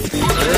Yeah.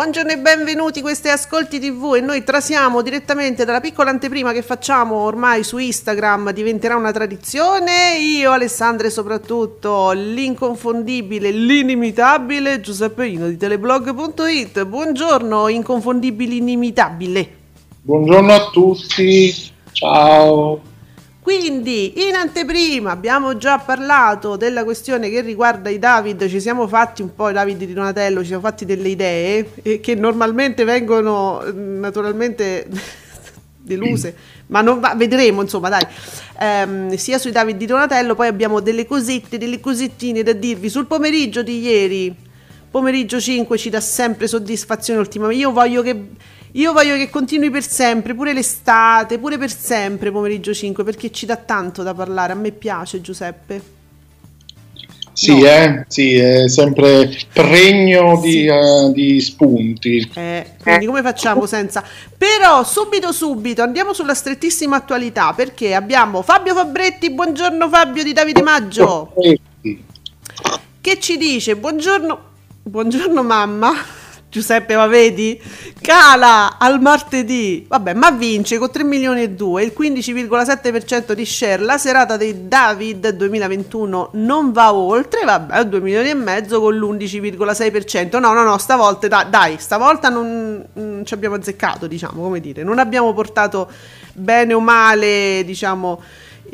Buongiorno e benvenuti, questi è Ascolti TV e noi trasiamo direttamente dalla piccola anteprima che facciamo ormai su Instagram, diventerà una tradizione, io Alessandra e soprattutto l'inconfondibile, l'inimitabile Giuseppeino di teleblog.it. Buongiorno inconfondibile, inimitabile. Buongiorno a tutti, ciao. Quindi, in anteprima abbiamo già parlato della questione che riguarda i David, ci siamo fatti un po' i David di Donatello, ci siamo fatti delle idee eh, che normalmente vengono mm, naturalmente deluse, ma non va, vedremo insomma dai, ehm, sia sui David di Donatello, poi abbiamo delle cosette, delle cosettine da dirvi. Sul pomeriggio di ieri, pomeriggio 5 ci dà sempre soddisfazione ultimamente, io voglio che io voglio che continui per sempre, pure l'estate, pure per sempre pomeriggio 5, perché ci dà tanto da parlare. A me piace Giuseppe. Sì, no. eh? sì è sempre pregno sì. di, uh, di, spunti. Eh, quindi come facciamo senza? Però subito subito andiamo sulla strettissima attualità perché abbiamo Fabio Fabretti, buongiorno Fabio di Davide Maggio. Che ci dice? Buongiorno, buongiorno mamma. Giuseppe, ma vedi? Cala al martedì. Vabbè, ma vince con 3 milioni e 2, il 15,7% di share. La serata dei David 2021 non va oltre, vabbè, 2 milioni e mezzo con l'11,6%. No, no, no, stavolta dai, dai stavolta non, non ci abbiamo azzeccato, diciamo, come dire. Non abbiamo portato bene o male, diciamo,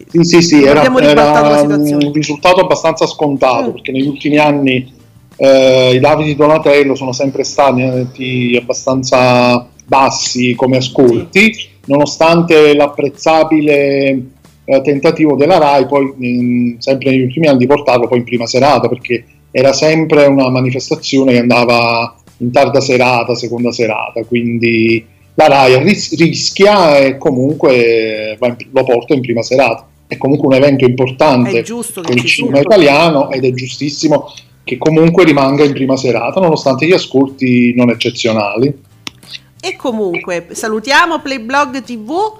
sì, sì, sì, era, era un risultato abbastanza scontato mm. perché negli ultimi anni eh, i Davide Donatello sono sempre stati abbastanza bassi come ascolti, sì. nonostante l'apprezzabile eh, tentativo della RAI poi mh, sempre negli ultimi anni di portarlo poi in prima serata perché era sempre una manifestazione che andava in tarda serata, seconda serata, quindi la RAI ris- rischia e comunque in, lo porta in prima serata. È comunque un evento importante per il cinema italiano ed è giustissimo che comunque rimanga in prima serata nonostante gli ascolti non eccezionali. E comunque salutiamo Playblog TV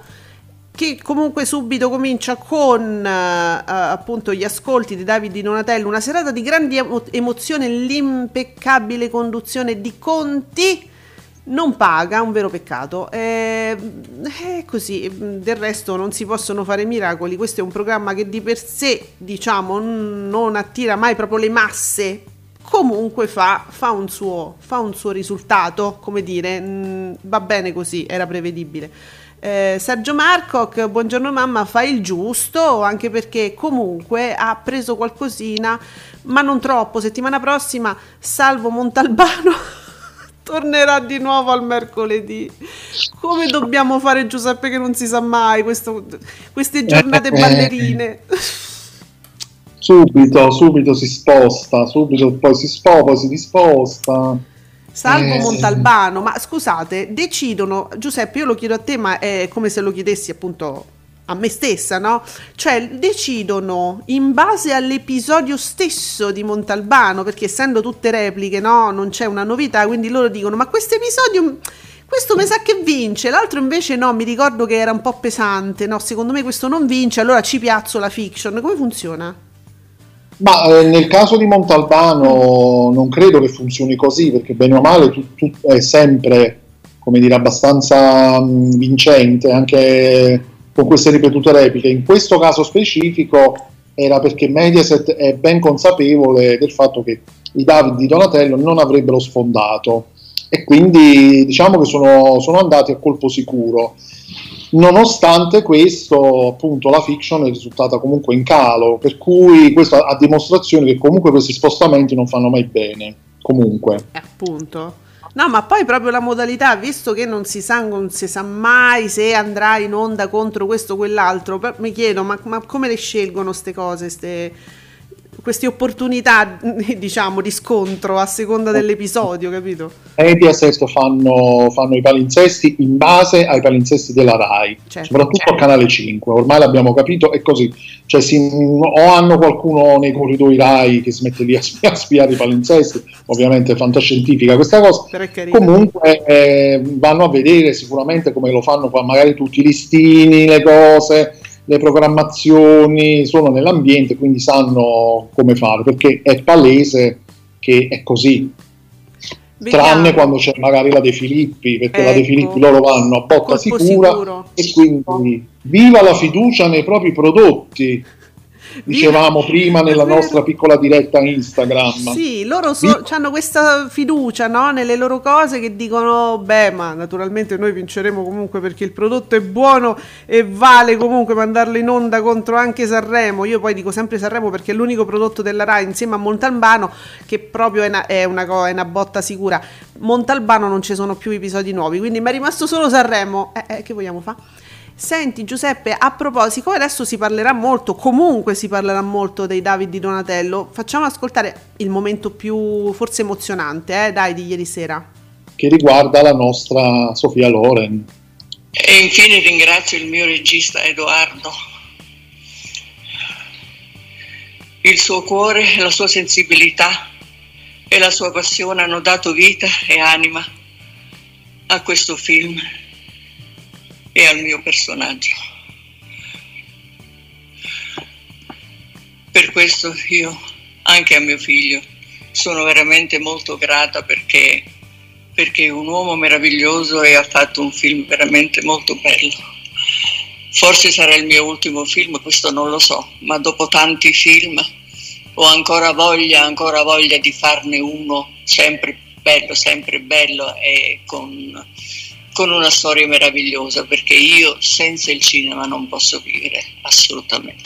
che comunque subito comincia con uh, appunto gli ascolti di Davide Donatello, una serata di grandi emo- emozione, l'impeccabile conduzione di Conti non paga, un vero peccato. È, è, così, del resto non si possono fare miracoli. Questo è un programma che di per sé, diciamo, non attira mai proprio le masse. Comunque fa, fa, un, suo, fa un suo risultato, come dire, mh, va bene così, era prevedibile. Eh, Sergio Marcoc, buongiorno mamma, fa il giusto, anche perché comunque ha preso qualcosina, ma non troppo. Settimana prossima, salvo Montalbano. tornerà di nuovo al mercoledì. Come dobbiamo fare Giuseppe che non si sa mai questo, queste giornate eh, ballerine? Subito, subito si sposta, subito poi si sposta, poi si disposta. Salvo eh. Montalbano, ma scusate, decidono, Giuseppe, io lo chiedo a te, ma è come se lo chiedessi appunto a me stessa, no? Cioè decidono in base all'episodio stesso di Montalbano, perché essendo tutte repliche, no? Non c'è una novità, quindi loro dicono ma questo episodio... Questo mi sa che vince, l'altro invece no, mi ricordo che era un po' pesante, no, secondo me questo non vince, allora ci piazzo la fiction, come funziona? Ma eh, nel caso di Montalbano non credo che funzioni così, perché bene o male tutto è sempre, come dire, abbastanza mh, vincente, anche con queste ripetute repliche. In questo caso specifico era perché Mediaset è ben consapevole del fatto che i David di Donatello non avrebbero sfondato e quindi diciamo che sono, sono andati a colpo sicuro. Nonostante questo, appunto, la fiction è risultata comunque in calo, per cui questo a dimostrazione che comunque questi spostamenti non fanno mai bene. Comunque. Appunto. No, ma poi proprio la modalità, visto che non si sa, non si sa mai se andrà in onda contro questo o quell'altro, mi chiedo, ma, ma come le scelgono queste cose, ste queste opportunità, diciamo, di scontro a seconda dell'episodio, capito? Mediaset fanno, fanno i palinsesti in base ai palinsesti della RAI, certo. soprattutto al canale 5, ormai l'abbiamo capito, è così. Cioè, si, o hanno qualcuno nei corridoi RAI che si mette lì a, spiare, a spiare i palinsesti, ovviamente è fantascientifica questa cosa, comunque eh, vanno a vedere sicuramente come lo fanno qua, magari tutti i listini, le cose, le programmazioni sono nell'ambiente, quindi sanno come fare, perché è palese che è così. Vediamo. Tranne quando c'è magari la De Filippi, perché ecco. la De ecco. Filippi loro vanno a botta sicura sicuro. e quindi viva la fiducia nei propri prodotti dicevamo prima nella nostra piccola diretta Instagram. Sì, loro so, hanno questa fiducia no? nelle loro cose che dicono, beh, ma naturalmente noi vinceremo comunque perché il prodotto è buono e vale comunque mandarlo in onda contro anche Sanremo. Io poi dico sempre Sanremo perché è l'unico prodotto della RAI insieme a Montalbano che proprio è una, è una, è una botta sicura. Montalbano non ci sono più episodi nuovi, quindi mi è rimasto solo Sanremo. Eh, eh, che vogliamo fare? Senti Giuseppe, a proposito, siccome adesso si parlerà molto, comunque si parlerà molto dei David di Donatello, facciamo ascoltare il momento più forse emozionante, eh, dai, di ieri sera. Che riguarda la nostra Sofia Loren. E infine ringrazio il mio regista Edoardo. Il suo cuore, la sua sensibilità e la sua passione hanno dato vita e anima a questo film e al mio personaggio. Per questo io, anche a mio figlio, sono veramente molto grata perché, perché è un uomo meraviglioso e ha fatto un film veramente molto bello. Forse sarà il mio ultimo film, questo non lo so, ma dopo tanti film ho ancora voglia, ancora voglia di farne uno sempre bello, sempre bello e con con una storia meravigliosa perché io senza il cinema non posso vivere assolutamente.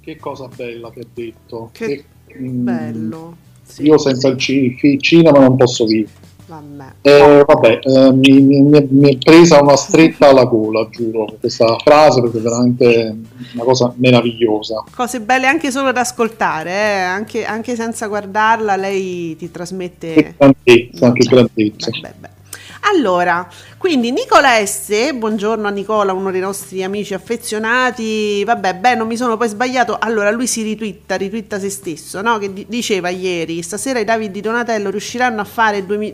Che cosa bella che hai detto. Che, che mm, bello. Sì. Io senza il cinema non posso vivere. Vabbè, eh, vabbè eh, mi, mi, mi, è presa una stretta alla gola, giuro, questa frase perché è veramente una cosa meravigliosa. Cose belle anche solo da ascoltare, eh? anche, anche, senza guardarla, lei ti trasmette... Che grandezza, che grandezza. Beh, beh, allora, quindi Nicola S, buongiorno a Nicola, uno dei nostri amici affezionati, vabbè, beh, non mi sono poi sbagliato, allora lui si ritwitta, ritwitta se stesso, no? Che diceva ieri, stasera i David di Donatello riusciranno a fare 2 mi-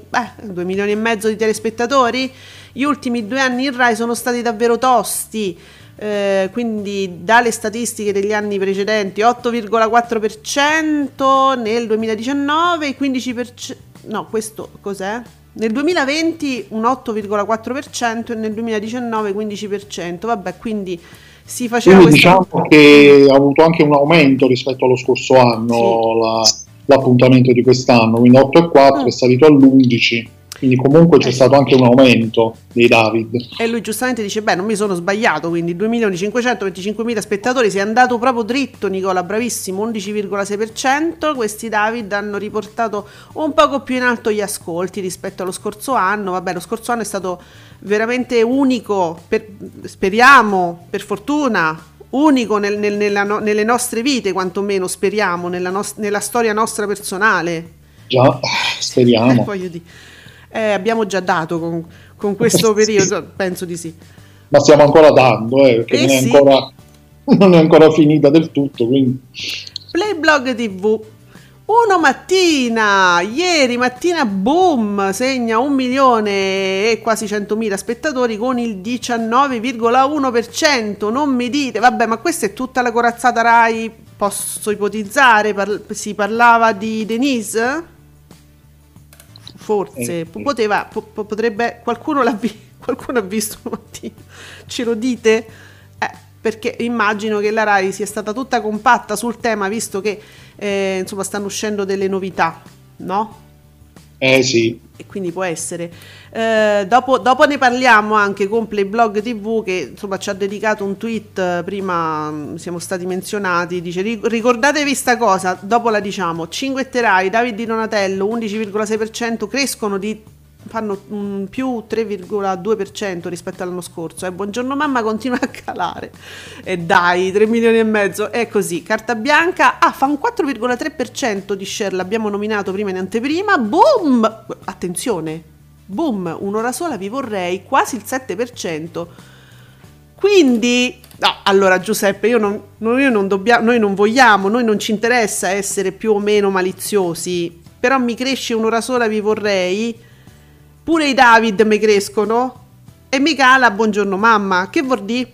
milioni e mezzo di telespettatori? Gli ultimi due anni in Rai sono stati davvero tosti. Eh, quindi dalle statistiche degli anni precedenti 8,4% nel 2019 15% no questo cos'è? Nel 2020 un 8,4% e nel 2019 15%. Vabbè, quindi si faceva quindi diciamo che ha avuto anche un aumento rispetto allo scorso anno sì. la, l'appuntamento di quest'anno, quindi 8,4 mm. è salito all'11 quindi comunque c'è stato anche un aumento dei David. E lui giustamente dice, beh non mi sono sbagliato, quindi 2.525.000 spettatori, si è andato proprio dritto Nicola, bravissimo, 11,6%, questi David hanno riportato un poco più in alto gli ascolti rispetto allo scorso anno, vabbè lo scorso anno è stato veramente unico, per, speriamo, per fortuna, unico nel, nel, nella, nelle nostre vite, quantomeno speriamo, nella, nos- nella storia nostra personale. Già, speriamo. Eh, eh, abbiamo già dato con, con questo periodo, penso di sì. Ma stiamo ancora dando, eh, perché eh non, è sì. ancora, non, è ancora, finita del tutto. Quindi. Playblog TV. Uno mattina, ieri mattina, boom, segna un milione e quasi 100.000 spettatori con il 19,1%. Non mi dite, vabbè, ma questa è tutta la corazzata Rai, posso ipotizzare? Par- si parlava di Denise? Forse eh, poteva, po- potrebbe qualcuno l'ha visto Qualcuno ha visto mattina? Ce lo dite? Eh, perché immagino che la RAI sia stata tutta compatta sul tema, visto che eh, insomma stanno uscendo delle novità, no? Eh sì. E quindi può essere. Eh, dopo, dopo, ne parliamo anche con Playblog TV che insomma ci ha dedicato un tweet, eh, prima mm, siamo stati menzionati, dice ricordatevi sta cosa, dopo la diciamo, Cinguetterai, David Di Donatello 11,6% crescono di fanno un più 3,2% rispetto all'anno scorso eh. Buongiorno Mamma continua a calare. E dai 3 milioni e mezzo è così. Carta Bianca ah, fa un 4,3% di share l'abbiamo nominato prima in anteprima boom! Attenzione boom un'ora sola vi vorrei quasi il 7% quindi no allora Giuseppe io non, noi, non dobbiamo, noi non vogliamo noi non ci interessa essere più o meno maliziosi però mi cresce un'ora sola vi vorrei Pure i David mi crescono. E mi cala buongiorno mamma. Che vuol dire?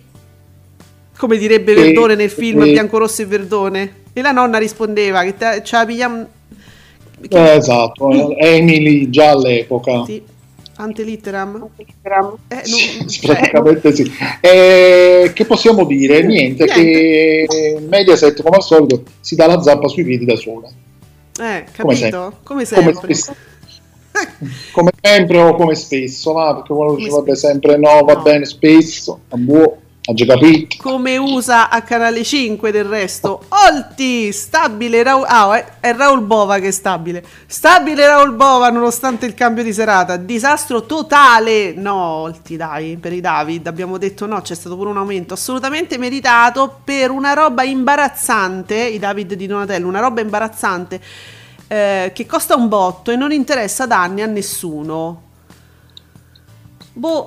Come direbbe Verdone nel film e, Biancorosso e Verdone. E la nonna rispondeva che te, ce la pigliamo... Che... Eh, esatto, Emily già all'epoca. Sì. Antelitteram? Eh, non, cioè, Praticamente sì. Eh, che possiamo dire? Niente, Niente, che Mediaset come al solito si dà la zappa sui piedi da sola. Eh, capito? Come sempre. Come sempre. Come come sempre o come spesso, va? perché uno dice vabbè sempre no, va no. bene spesso, a buono. Ha già capito. Come usa a Canale 5 del resto. Olti, stabile Raul... Ah, è, è Raul Bova che è stabile. Stabile Raul Bova nonostante il cambio di serata. Disastro totale. No, Olti, dai, per i David abbiamo detto no, c'è stato pure un aumento assolutamente meritato per una roba imbarazzante, i David di Donatello, una roba imbarazzante eh, che costa un botto e non interessa da anni a nessuno. Boh,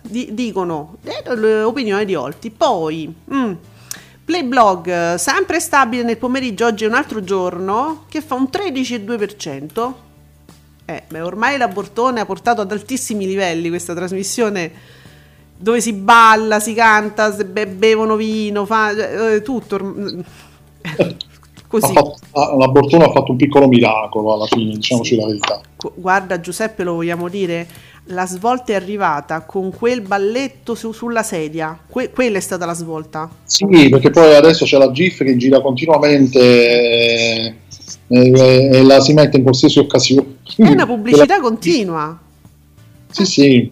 di, dicono, eh, l'opinione di Olti. Poi, mm, Playblog, sempre stabile nel pomeriggio, oggi è un altro giorno, che fa un 13,2%. Eh, beh, ormai la Bortone ha portato ad altissimi livelli questa trasmissione dove si balla, si canta, be- bevono vino, fa eh, tutto. Così. Fatto, la Bortona ha fatto un piccolo miracolo alla fine, diciamoci sì. la verità. Guarda Giuseppe, lo vogliamo dire, la svolta è arrivata con quel balletto su, sulla sedia, que- quella è stata la svolta. Sì, perché poi adesso c'è la GIF che gira continuamente e, e, e la si mette in qualsiasi occasione. È una pubblicità continua. Sì, sì.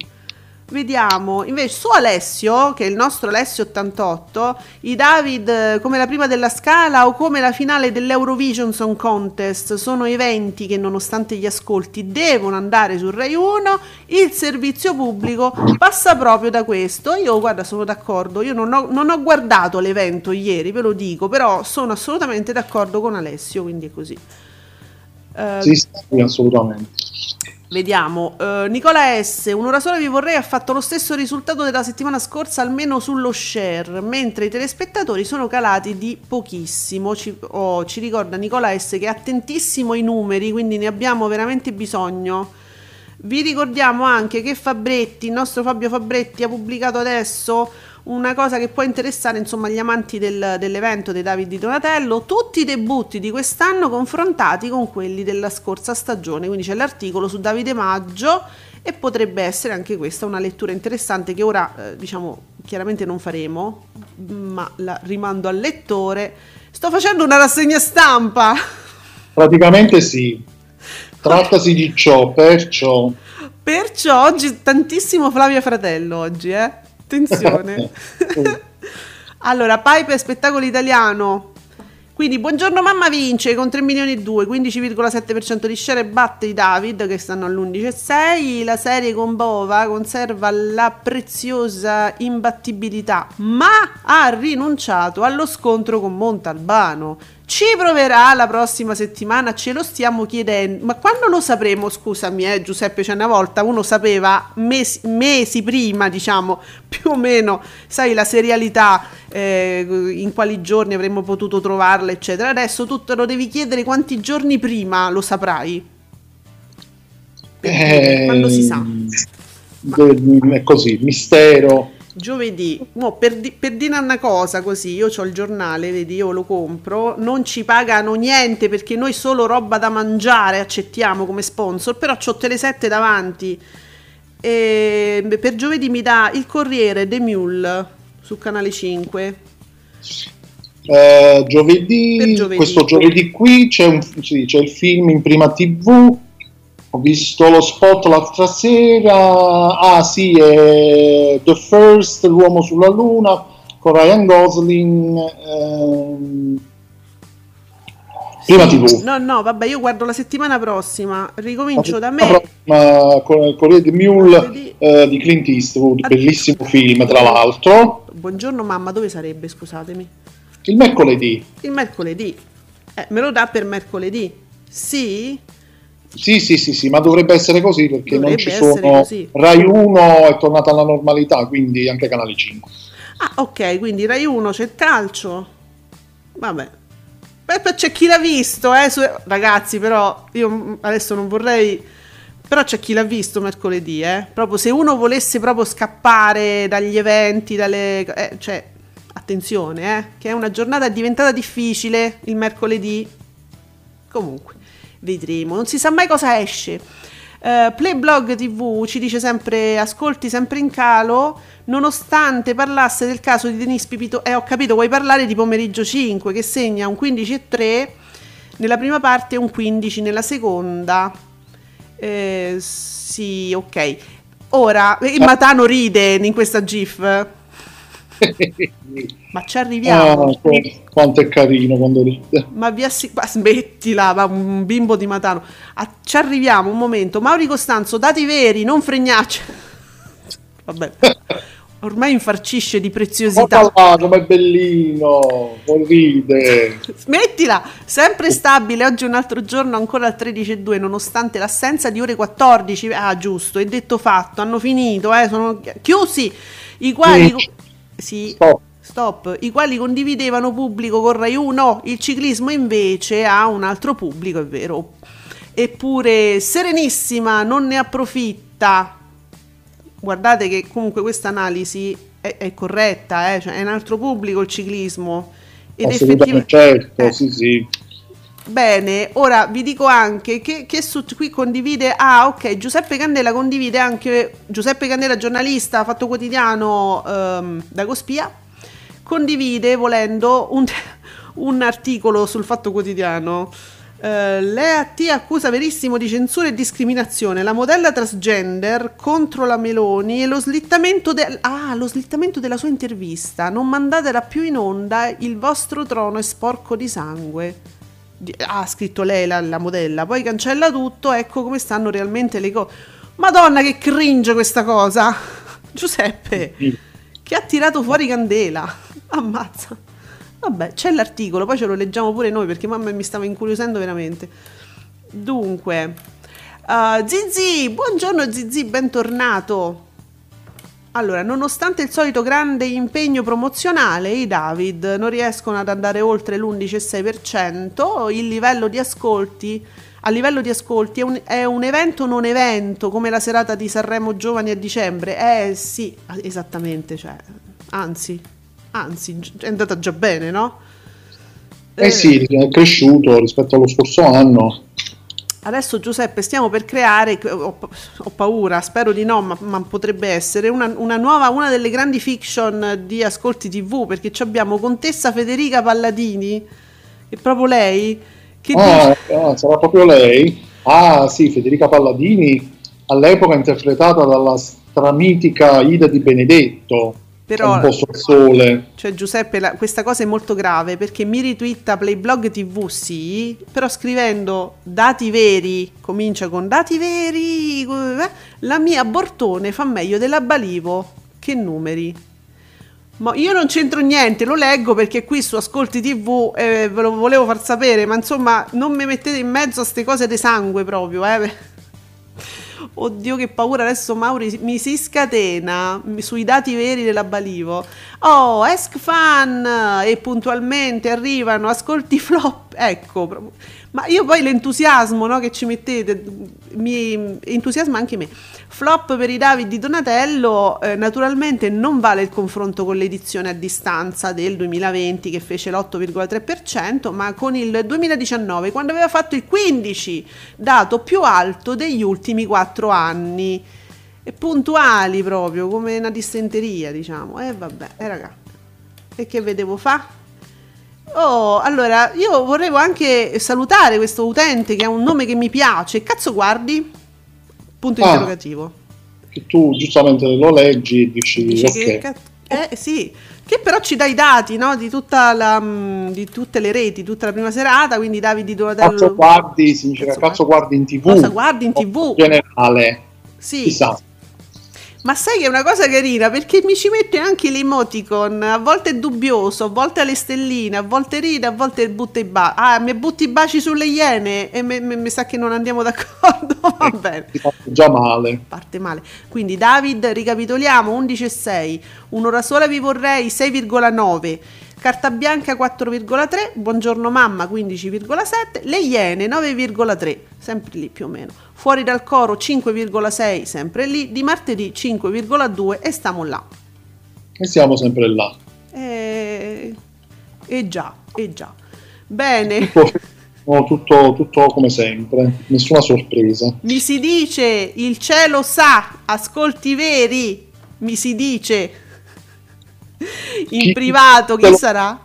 Vediamo invece su Alessio, che è il nostro Alessio 88, i David eh, come la prima della scala o come la finale dell'Eurovision Song Contest sono eventi che nonostante gli ascolti devono andare su Rai 1, il servizio pubblico passa proprio da questo. Io guarda sono d'accordo, io non ho, non ho guardato l'evento ieri, ve lo dico, però sono assolutamente d'accordo con Alessio, quindi è così. Uh, sì, sì, assolutamente. Vediamo, uh, Nicola S. Un'ora sola vi vorrei ha fatto lo stesso risultato della settimana scorsa, almeno sullo share, mentre i telespettatori sono calati di pochissimo. Ci, oh, ci ricorda Nicola S. che è attentissimo ai numeri, quindi ne abbiamo veramente bisogno. Vi ricordiamo anche che Fabretti, il nostro Fabio Fabretti, ha pubblicato adesso una cosa che può interessare insomma gli amanti del, dell'evento dei David di Donatello, tutti i debutti di quest'anno confrontati con quelli della scorsa stagione, quindi c'è l'articolo su Davide Maggio e potrebbe essere anche questa una lettura interessante che ora eh, diciamo chiaramente non faremo, ma la rimando al lettore. Sto facendo una rassegna stampa. Praticamente sì. Trattasi di ciò, perciò. Perciò oggi tantissimo Flavia Fratello oggi, eh? Attenzione. allora, Pipe spettacolo italiano. Quindi, buongiorno mamma vince con 3 milioni e 2, 15,7% di share batte i David che stanno all'11,6. La serie con Bova conserva la preziosa imbattibilità, ma ha rinunciato allo scontro con Montalbano. Ci proverà la prossima settimana, ce lo stiamo chiedendo. Ma quando lo sapremo? Scusami, eh, Giuseppe, c'è una volta uno sapeva mesi, mesi prima, diciamo, più o meno, sai, la serialità, eh, in quali giorni avremmo potuto trovarla, eccetera. Adesso tu te lo devi chiedere quanti giorni prima lo saprai. Perché, eh, quando si sa. Ma... È così, mistero giovedì, no, per, di, per, dire una cosa così, io ho il giornale, vedi, io lo compro, non ci pagano niente perché noi solo roba da mangiare accettiamo come sponsor, però ho Tele7 davanti. E per giovedì mi dà il Corriere The Mule su canale 5. Eh, giovedì, giovedì, questo giovedì qui c'è, un, sì, c'è il film in prima tv ho visto lo spot l'altra sera ah sì è The First l'uomo sulla luna con Ryan Gosling ehm, prima tv no no vabbè io guardo la settimana prossima ricomincio da me prossima, con Corriere di Mule eh, di Clint Eastwood Ad... bellissimo film tra l'altro buongiorno mamma dove sarebbe scusatemi il mercoledì. Il mercoledì. Eh, me lo dà per mercoledì. Sì? Sì, sì, sì, sì, ma dovrebbe essere così perché dovrebbe non ci sono... Così. Rai 1 è tornata alla normalità, quindi anche Canale 5. Ah, ok, quindi Rai 1 c'è calcio. Vabbè. Beh, c'è chi l'ha visto, eh, ragazzi, però io adesso non vorrei... Però c'è chi l'ha visto mercoledì, eh. Proprio se uno volesse proprio scappare dagli eventi, dalle... Eh, cioè, attenzione, eh, che è una giornata diventata difficile il mercoledì. Comunque, vedremo, non si sa mai cosa esce. Uh, Playblog TV ci dice sempre ascolti sempre in calo nonostante parlasse del caso di Denise Pipito eh ho capito vuoi parlare di pomeriggio 5 che segna un 15 e 3 nella prima parte e un 15 nella seconda. Eh, sì ok. Ora il Matano ride in questa gif ma ci arriviamo. Ah, quanto è carino quando ride. Ma vi assicuro, smettila, ma un bimbo di Matano. Ah, ci arriviamo un momento. Mauri Costanzo, dati veri, non fregnacce. Vabbè. Ormai infarcisce di preziosità. Ma come bellino, ride. Smettila, sempre stabile. Oggi è un altro giorno ancora al 13.2, nonostante l'assenza di ore 14. Ah, giusto, è detto fatto. Hanno finito, eh, sono chiusi. I quali. Sì stop. stop. i quali condividevano pubblico con Rai 1, il ciclismo invece ha un altro pubblico, è vero. Eppure Serenissima non ne approfitta. Guardate che comunque questa analisi è, è corretta, eh? cioè è un altro pubblico il ciclismo. Ed effettivamente certo, eh. sì, sì. Bene, ora vi dico anche che, che su, qui condivide. Ah, ok. Giuseppe Candela condivide anche. Giuseppe Candela, giornalista, fatto quotidiano um, da Cospia. Condivide volendo un, un articolo sul fatto quotidiano. Uh, L'EAT accusa verissimo di censura e discriminazione la modella transgender contro la Meloni e lo slittamento, de- ah, lo slittamento della sua intervista. Non mandatela più in onda, il vostro trono è sporco di sangue ha scritto lei la, la, modella, poi cancella tutto, ecco come stanno realmente le cose. Madonna che cringe questa cosa! Giuseppe, che ha tirato fuori candela, ammazza. Vabbè, c'è l'articolo, poi ce lo leggiamo pure noi perché mamma mi stava incuriosendo veramente. Dunque, uh, Zizi, buongiorno Zizi, bentornato. Allora, nonostante il solito grande impegno promozionale, i David non riescono ad andare oltre l'11,6%, il livello di ascolti a livello di ascolti è un, è un, evento non evento come la serata di Sanremo Giovani a dicembre. Eh sì esattamente cioè, anzi anzi è andata già bene no? eh, eh sì è cresciuto rispetto allo scorso anno Adesso Giuseppe stiamo per creare, ho, ho paura, spero di no, ma, ma potrebbe essere una, una, nuova, una delle grandi fiction di Ascolti TV, perché abbiamo Contessa Federica Palladini, è proprio lei, che ah, dice... ah, sarà proprio lei? Ah sì, Federica Palladini, all'epoca interpretata dalla stramitica Ida di Benedetto però, un po' sul sole. Cioè, Giuseppe, la, questa cosa è molto grave perché mi ritwitta Playblog TV, sì, però scrivendo dati veri, comincia con dati veri, eh, la mia Bortone fa meglio della Balivo che numeri. Ma io non c'entro niente, lo leggo perché qui su Ascolti TV eh, ve lo volevo far sapere, ma insomma non mi mettete in mezzo a queste cose di sangue proprio, eh. Oddio, che paura! Adesso Mauri mi si scatena sui dati veri della Balivo. Oh, Ask Fan! E puntualmente arrivano ascolti flop. Ecco, ma io poi l'entusiasmo no, che ci mettete mi entusiasma anche me. Flop per i David di Donatello, eh, naturalmente non vale il confronto con l'edizione a distanza del 2020 che fece l'8,3%, ma con il 2019 quando aveva fatto il 15, dato più alto degli ultimi 4 anni. e puntuali proprio, come una dissenteria, diciamo. E eh, vabbè, eh raga. E che vedevo fa? Oh, allora, io volevo anche salutare questo utente che ha un nome che mi piace. Cazzo guardi? Punto ah, interrogativo. Che tu giustamente lo leggi e dici, dici ok. Che, eh sì, che però ci dà i dati no? di, la, mm, di, tutte le reti, tutta la prima serata, quindi Davide Donatello... Cazzo guardi, significa cazzo, cazzo guardi in tv. Cosa guardi in tv? In generale. Sì. Chissà. Ma sai che è una cosa carina perché mi ci mette anche l'emoticon, a volte è dubbioso, a volte le stelline, a volte ride, a volte butta i baci. Ah, mi butti i baci sulle iene e mi sa che non andiamo d'accordo. Va bene. Ti parte già male. Parte male. Quindi David, ricapitoliamo, 11,6, un'ora sola vi vorrei, 6,9. Carta bianca 4,3, buongiorno mamma 15,7, le iene 9,3, sempre lì più o meno. Fuori dal coro 5,6, sempre lì, di martedì 5,2 e stiamo là. E siamo sempre là. E, eh, e già, e già. Bene. Tutto, tutto, tutto come sempre, nessuna sorpresa. Mi si dice, il cielo sa, ascolti veri, mi si dice in chi, privato chi lo... sarà?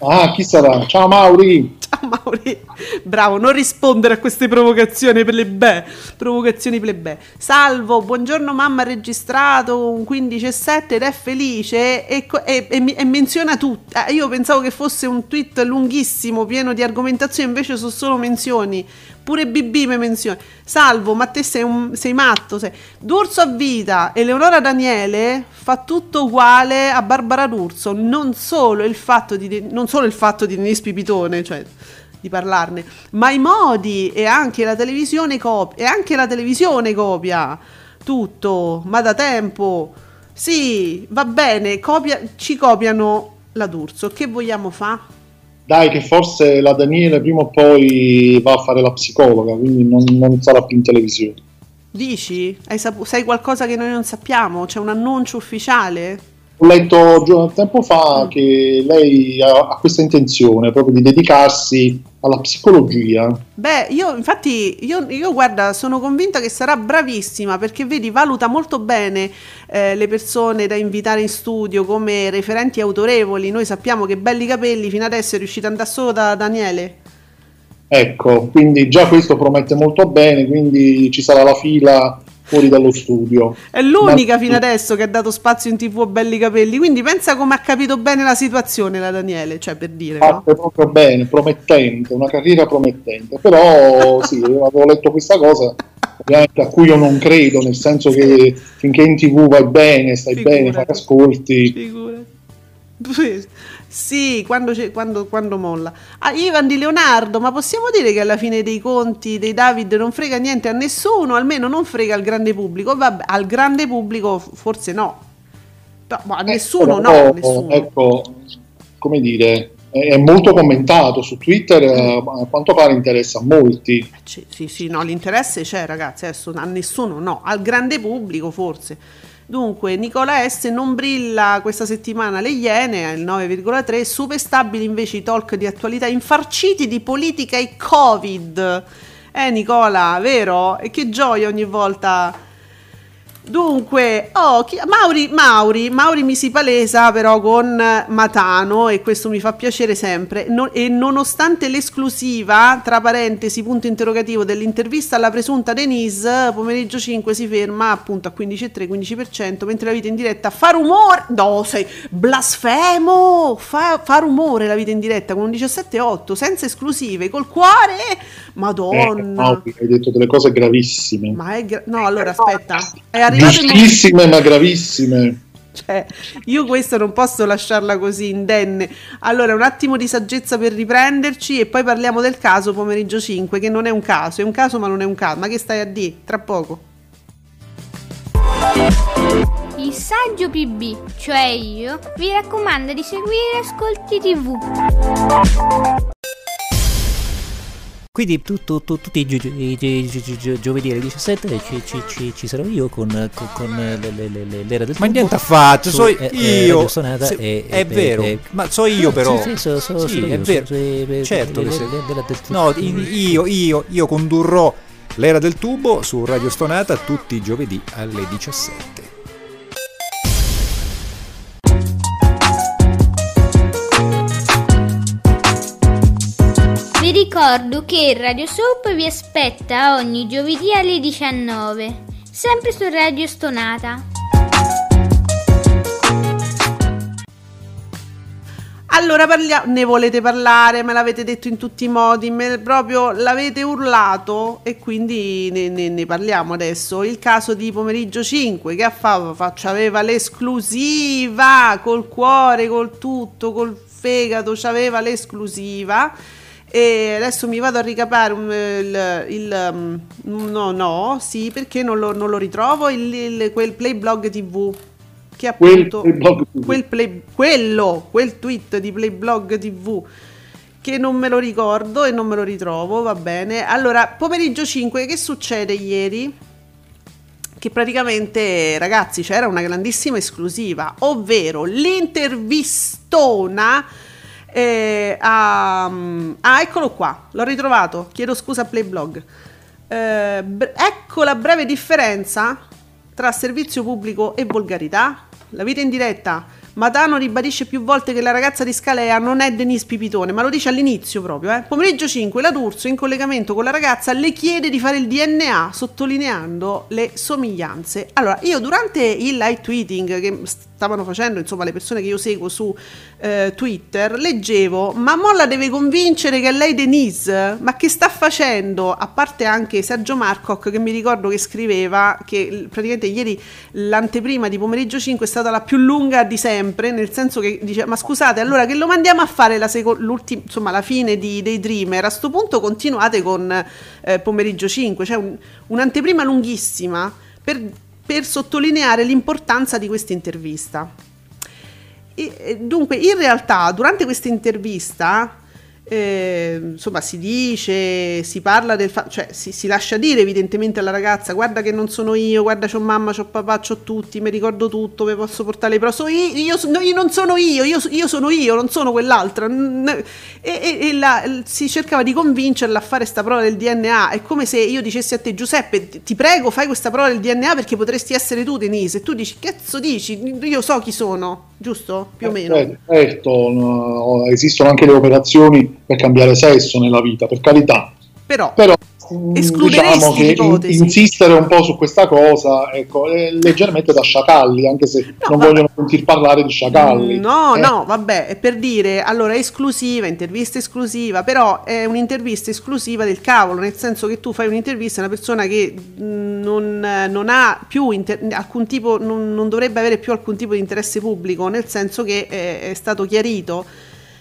Ah, chi sarà? Ciao Mauri! Ciao Mauri! Bravo, non rispondere a queste provocazioni plebè. Provocazioni plebè. Salvo, buongiorno mamma registrato un 15 e 7 ed è felice e, e, e, e menziona tutto. Eh, io pensavo che fosse un tweet lunghissimo, pieno di argomentazioni, invece sono solo menzioni. Pure BB mi menziona. Salvo, ma te sei, un, sei matto. Sei. D'Urso a vita, Eleonora Daniele fa tutto uguale a Barbara D'Urso. Non solo il fatto di, non solo il fatto di Denise Pipitone, cioè di parlarne, ma i modi e anche la televisione copia. E anche la televisione copia tutto, ma da tempo. Sì, va bene, copia, ci copiano la D'Urso. Che vogliamo fare? Dai che forse la Daniele prima o poi va a fare la psicologa, quindi non, non sarà più in televisione. Dici? Hai sapu- sai qualcosa che noi non sappiamo? C'è un annuncio ufficiale? Ho letto tempo fa che lei ha, ha, questa intenzione proprio di dedicarsi alla psicologia. Beh, io infatti, io, io guarda, sono convinta che sarà bravissima perché vedi, valuta molto bene eh, le persone da invitare in studio come referenti autorevoli. Noi sappiamo che belli capelli fino adesso è riuscita ad andare solo da Daniele. Ecco, quindi già questo promette molto bene, quindi ci sarà la fila fuori dallo studio. È l'unica Ma... fino adesso che ha dato spazio in tv a belli capelli, quindi pensa come ha capito bene la situazione la Daniele, cioè per dire. Parte no? proprio bene, promettente, una carriera promettente, però sì, avevo letto questa cosa ovviamente a cui io non credo, nel senso che finché in tv vai bene, stai Figurati. bene, fai ascolti. Figurati. Sì, quando, quando, quando, molla. Ah, Ivan di Leonardo, ma possiamo dire che alla fine dei conti dei David non frega niente a nessuno, almeno non frega al grande pubblico? Vabbè, al grande pubblico forse no. No, ma a eh, nessuno ecco, no. Nessuno. Ecco, come dire, è molto commentato su Twitter, mm. a quanto pare interessa a molti. Eh, sì, sì, no, l'interesse c'è ragazzi, adesso a nessuno no, al grande pubblico forse. Dunque, Nicola S non brilla questa settimana le Iene al 9,3, super stabili invece i talk di attualità infarciti di politica e Covid. Eh Nicola, vero? E che gioia ogni volta Dunque, oh, chi, Mauri, Mauri, Mauri mi si palesa però con Matano e questo mi fa piacere sempre no, e nonostante l'esclusiva, tra parentesi, punto interrogativo dell'intervista alla presunta Denise, pomeriggio 5 si ferma appunto a 15,3, 15%, mentre la vita in diretta fa rumore, no sei blasfemo, fa, fa rumore la vita in diretta con un 17,8, senza esclusive, col cuore, madonna. Eh, Mauri, hai detto delle cose gravissime. Ma è, gra- no allora aspetta, è arrivato Giustissime ma gravissime. Cioè, io questa non posso lasciarla così indenne. Allora, un attimo di saggezza per riprenderci e poi parliamo del caso pomeriggio 5, che non è un caso, è un caso ma non è un caso. Ma che stai a dire? Tra poco. Il saggio PB, cioè io, vi raccomando di seguire Ascolti TV. Quindi tu, tu, tu, tutti i, gio, i, gio, giovedì alle 17 ci, ci, ci, ci, sarò io con, con, con le, le, le, l'era del Ma niente affatto, so io. Eh, se, e, è e, vero, e, ma so io però. Sì, sì, so, sì, è vero. certo che se, No, io, io, io condurrò L'era del tubo su Radio Stonata tutti i giovedì alle 17. Ricordo che Radio Soap vi aspetta ogni giovedì alle 19, sempre su Radio Stonata. Allora parliamo, ne volete parlare, me l'avete detto in tutti i modi, me, proprio l'avete urlato e quindi ne, ne, ne, parliamo adesso. Il caso di pomeriggio 5 che ha fatto, aveva l'esclusiva col cuore, col tutto, col fegato, aveva l'esclusiva e adesso mi vado a ricapare il, il, um, no no sì perché non lo, non lo ritrovo il, il, quel playblog tv che appunto quel quel play, quello, quel tweet di Playblog TV che non me lo ricordo e non me lo ritrovo, va bene. Allora, pomeriggio 5, che succede ieri? Che praticamente, ragazzi, c'era una grandissima esclusiva, ovvero l'intervistona eh, a... Ah, eccolo qua, l'ho ritrovato, chiedo scusa a Playblog. Eh, ecco la breve differenza tra servizio pubblico e volgarità. La vita in diretta. Matano ribadisce più volte che la ragazza di Scalea non è Denise Pipitone, ma lo dice all'inizio proprio. Eh. Pomeriggio 5, la D'Urso, in collegamento con la ragazza, le chiede di fare il DNA, sottolineando le somiglianze. Allora, io durante il live tweeting che stavano facendo, insomma, le persone che io seguo su eh, Twitter, leggevo, ma Molla deve convincere che è lei Denise, ma che sta facendo? A parte anche Sergio Marcoc che mi ricordo che scriveva che praticamente ieri l'anteprima di pomeriggio 5 è stata la più lunga di sempre, nel senso che dice, ma scusate, allora che lo mandiamo a fare la, seco- insomma, la fine di, dei Dreamer, a questo punto continuate con eh, pomeriggio 5, cioè un, un'anteprima lunghissima per per sottolineare l'importanza di questa intervista. E, dunque, in realtà, durante questa intervista eh, insomma si dice, si parla del fatto, cioè si, si, lascia dire evidentemente alla ragazza guarda che non sono io, guarda c'ho mamma, c'ho papà, c'ho tutti, mi ricordo tutto, vi posso portare le prove, so io, io, no, io, non sono io, io, io, sono io, non sono quell'altra. E, e, e la, si cercava di convincerla a fare questa prova del DNA, è come se io dicessi a te Giuseppe ti prego fai questa prova del DNA perché potresti essere tu Denise. E tu dici cazzo dici, io so chi sono. Giusto? Più o meno. Eh, certo, no, esistono anche le operazioni per cambiare sesso nella vita, per carità. Però, Però diciamo che insistere un po' su questa cosa ecco, è leggermente da sciacalli, anche se no, non vabbè. vogliono sentir parlare di sciacalli. No, eh. no, vabbè, è per dire, allora è esclusiva, intervista esclusiva, però è un'intervista esclusiva del cavolo, nel senso che tu fai un'intervista a una persona che non, non ha più inter- alcun tipo, non, non, dovrebbe avere più alcun tipo di interesse pubblico, nel senso che è, è stato chiarito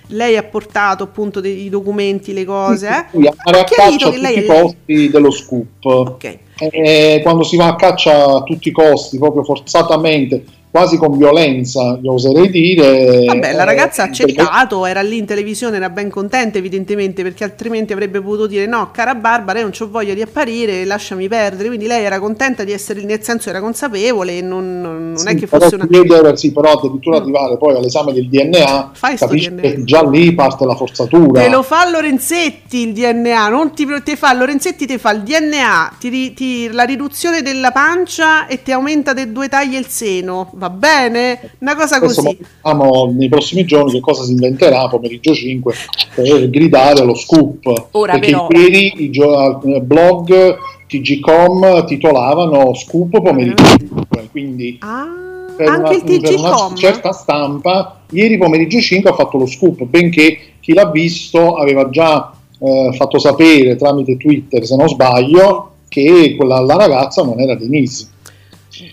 lei ha portato appunto dei documenti, le cose. Sì, sì, ha chiarito che lei i posti dello scoop. Okay. E quando si va a caccia a tutti i costi, proprio forzatamente, quasi con violenza, io oserei dire. Vabbè, la ragazza ha accettato, era lì in televisione, era ben contenta evidentemente, perché altrimenti avrebbe potuto dire no, cara Barbara, io non ho voglia di apparire, lasciami perdere. Quindi lei era contenta di essere lì, nel senso era consapevole, non, non sì, è che fosse una... Chiedere, sì, però addirittura mm. arrivare poi all'esame del DNA, Fai capisci DNA. che già lì parte la forzatura. Te lo fa Lorenzetti il DNA, non ti, te fa Lorenzetti, ti fa il DNA, ti, ti, la riduzione della pancia e ti aumenta di due taglie il seno va bene? Una cosa Adesso così. Vediamo nei prossimi giorni che cosa si inventerà pomeriggio 5 per gridare lo scoop. Ora Perché però... ieri i gio- blog TGCom titolavano scoop pomeriggio 5, quindi... Ah per anche una, il per una certa stampa ieri pomeriggio 5 ha fatto lo scoop benché chi l'ha visto aveva già eh, fatto sapere tramite Twitter se non sbaglio che quella, la ragazza non era Denise